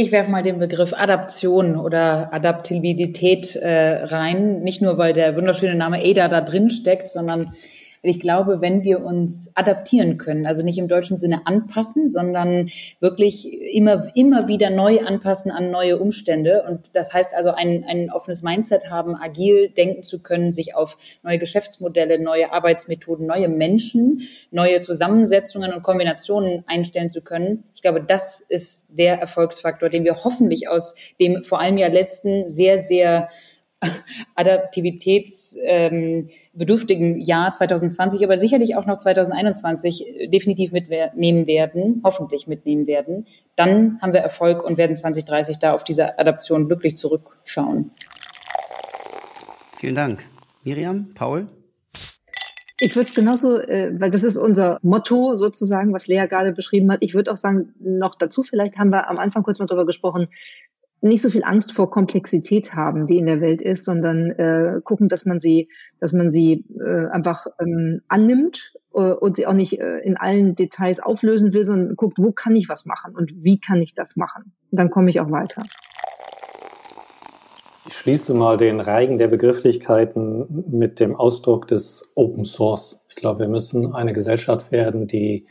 Ich werfe mal den Begriff Adaption oder Adaptabilität äh, rein. Nicht nur, weil der wunderschöne Name ADA da drin steckt, sondern ich glaube, wenn wir uns adaptieren können, also nicht im deutschen Sinne anpassen, sondern wirklich immer, immer wieder neu anpassen an neue Umstände. Und das heißt also, ein, ein offenes Mindset haben, agil denken zu können, sich auf neue Geschäftsmodelle, neue Arbeitsmethoden, neue Menschen, neue Zusammensetzungen und Kombinationen einstellen zu können. Ich glaube, das ist der Erfolgsfaktor, den wir hoffentlich aus dem vor allem ja letzten sehr, sehr adaptivitätsbedürftigen ähm, Jahr 2020, aber sicherlich auch noch 2021 äh, definitiv mitnehmen werden, hoffentlich mitnehmen werden, dann haben wir Erfolg und werden 2030 da auf diese Adaption glücklich zurückschauen. Vielen Dank. Miriam, Paul? Ich würde es genauso, äh, weil das ist unser Motto sozusagen, was Lea gerade beschrieben hat. Ich würde auch sagen, noch dazu, vielleicht haben wir am Anfang kurz mal darüber gesprochen, nicht so viel Angst vor Komplexität haben, die in der Welt ist, sondern äh, gucken, dass man sie, dass man sie äh, einfach ähm, annimmt äh, und sie auch nicht äh, in allen Details auflösen will, sondern guckt, wo kann ich was machen und wie kann ich das machen. Dann komme ich auch weiter. Ich schließe mal den Reigen der Begrifflichkeiten mit dem Ausdruck des Open Source. Ich glaube, wir müssen eine Gesellschaft werden, die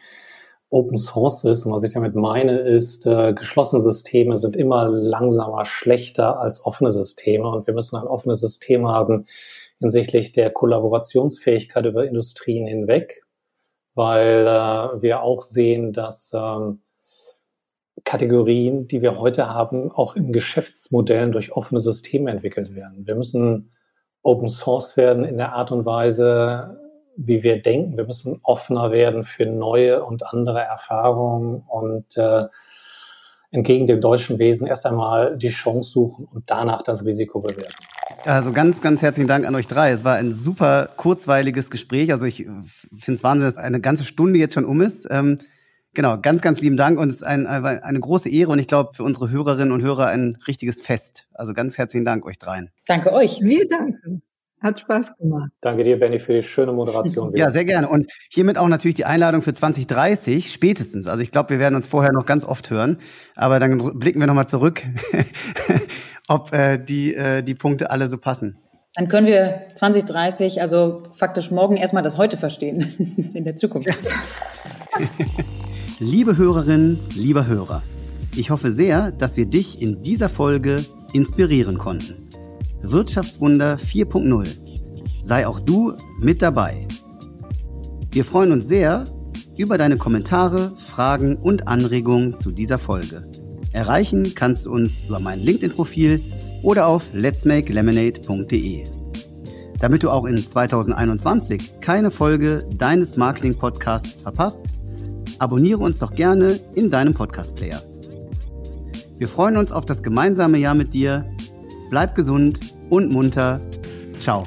Open Source ist. Und was ich damit meine, ist, äh, geschlossene Systeme sind immer langsamer, schlechter als offene Systeme. Und wir müssen ein offenes System haben hinsichtlich der Kollaborationsfähigkeit über Industrien hinweg, weil äh, wir auch sehen, dass ähm, Kategorien, die wir heute haben, auch in Geschäftsmodellen durch offene Systeme entwickelt werden. Wir müssen Open Source werden in der Art und Weise, wie wir denken. Wir müssen offener werden für neue und andere Erfahrungen und äh, entgegen dem deutschen Wesen erst einmal die Chance suchen und danach das Risiko bewerten. Also ganz, ganz herzlichen Dank an euch drei. Es war ein super kurzweiliges Gespräch. Also ich finde es Wahnsinn, dass eine ganze Stunde jetzt schon um ist. Ähm, genau, ganz, ganz lieben Dank und es ist ein, eine große Ehre und ich glaube für unsere Hörerinnen und Hörer ein richtiges Fest. Also ganz herzlichen Dank euch dreien. Danke euch. Wir danken. Hat Spaß gemacht. Danke dir, Benny, für die schöne Moderation. ja, sehr gerne. Und hiermit auch natürlich die Einladung für 2030 spätestens. Also ich glaube, wir werden uns vorher noch ganz oft hören. Aber dann blicken wir nochmal zurück, ob äh, die, äh, die Punkte alle so passen. Dann können wir 2030, also faktisch morgen erstmal das Heute verstehen in der Zukunft. Liebe Hörerinnen, lieber Hörer, ich hoffe sehr, dass wir dich in dieser Folge inspirieren konnten. Wirtschaftswunder 4.0. Sei auch du mit dabei. Wir freuen uns sehr über deine Kommentare, Fragen und Anregungen zu dieser Folge. Erreichen kannst du uns über mein LinkedIn-Profil oder auf letsmakelemonade.de. Damit du auch in 2021 keine Folge deines Marketing-Podcasts verpasst, abonniere uns doch gerne in deinem Podcast-Player. Wir freuen uns auf das gemeinsame Jahr mit dir Bleib gesund und munter. Ciao.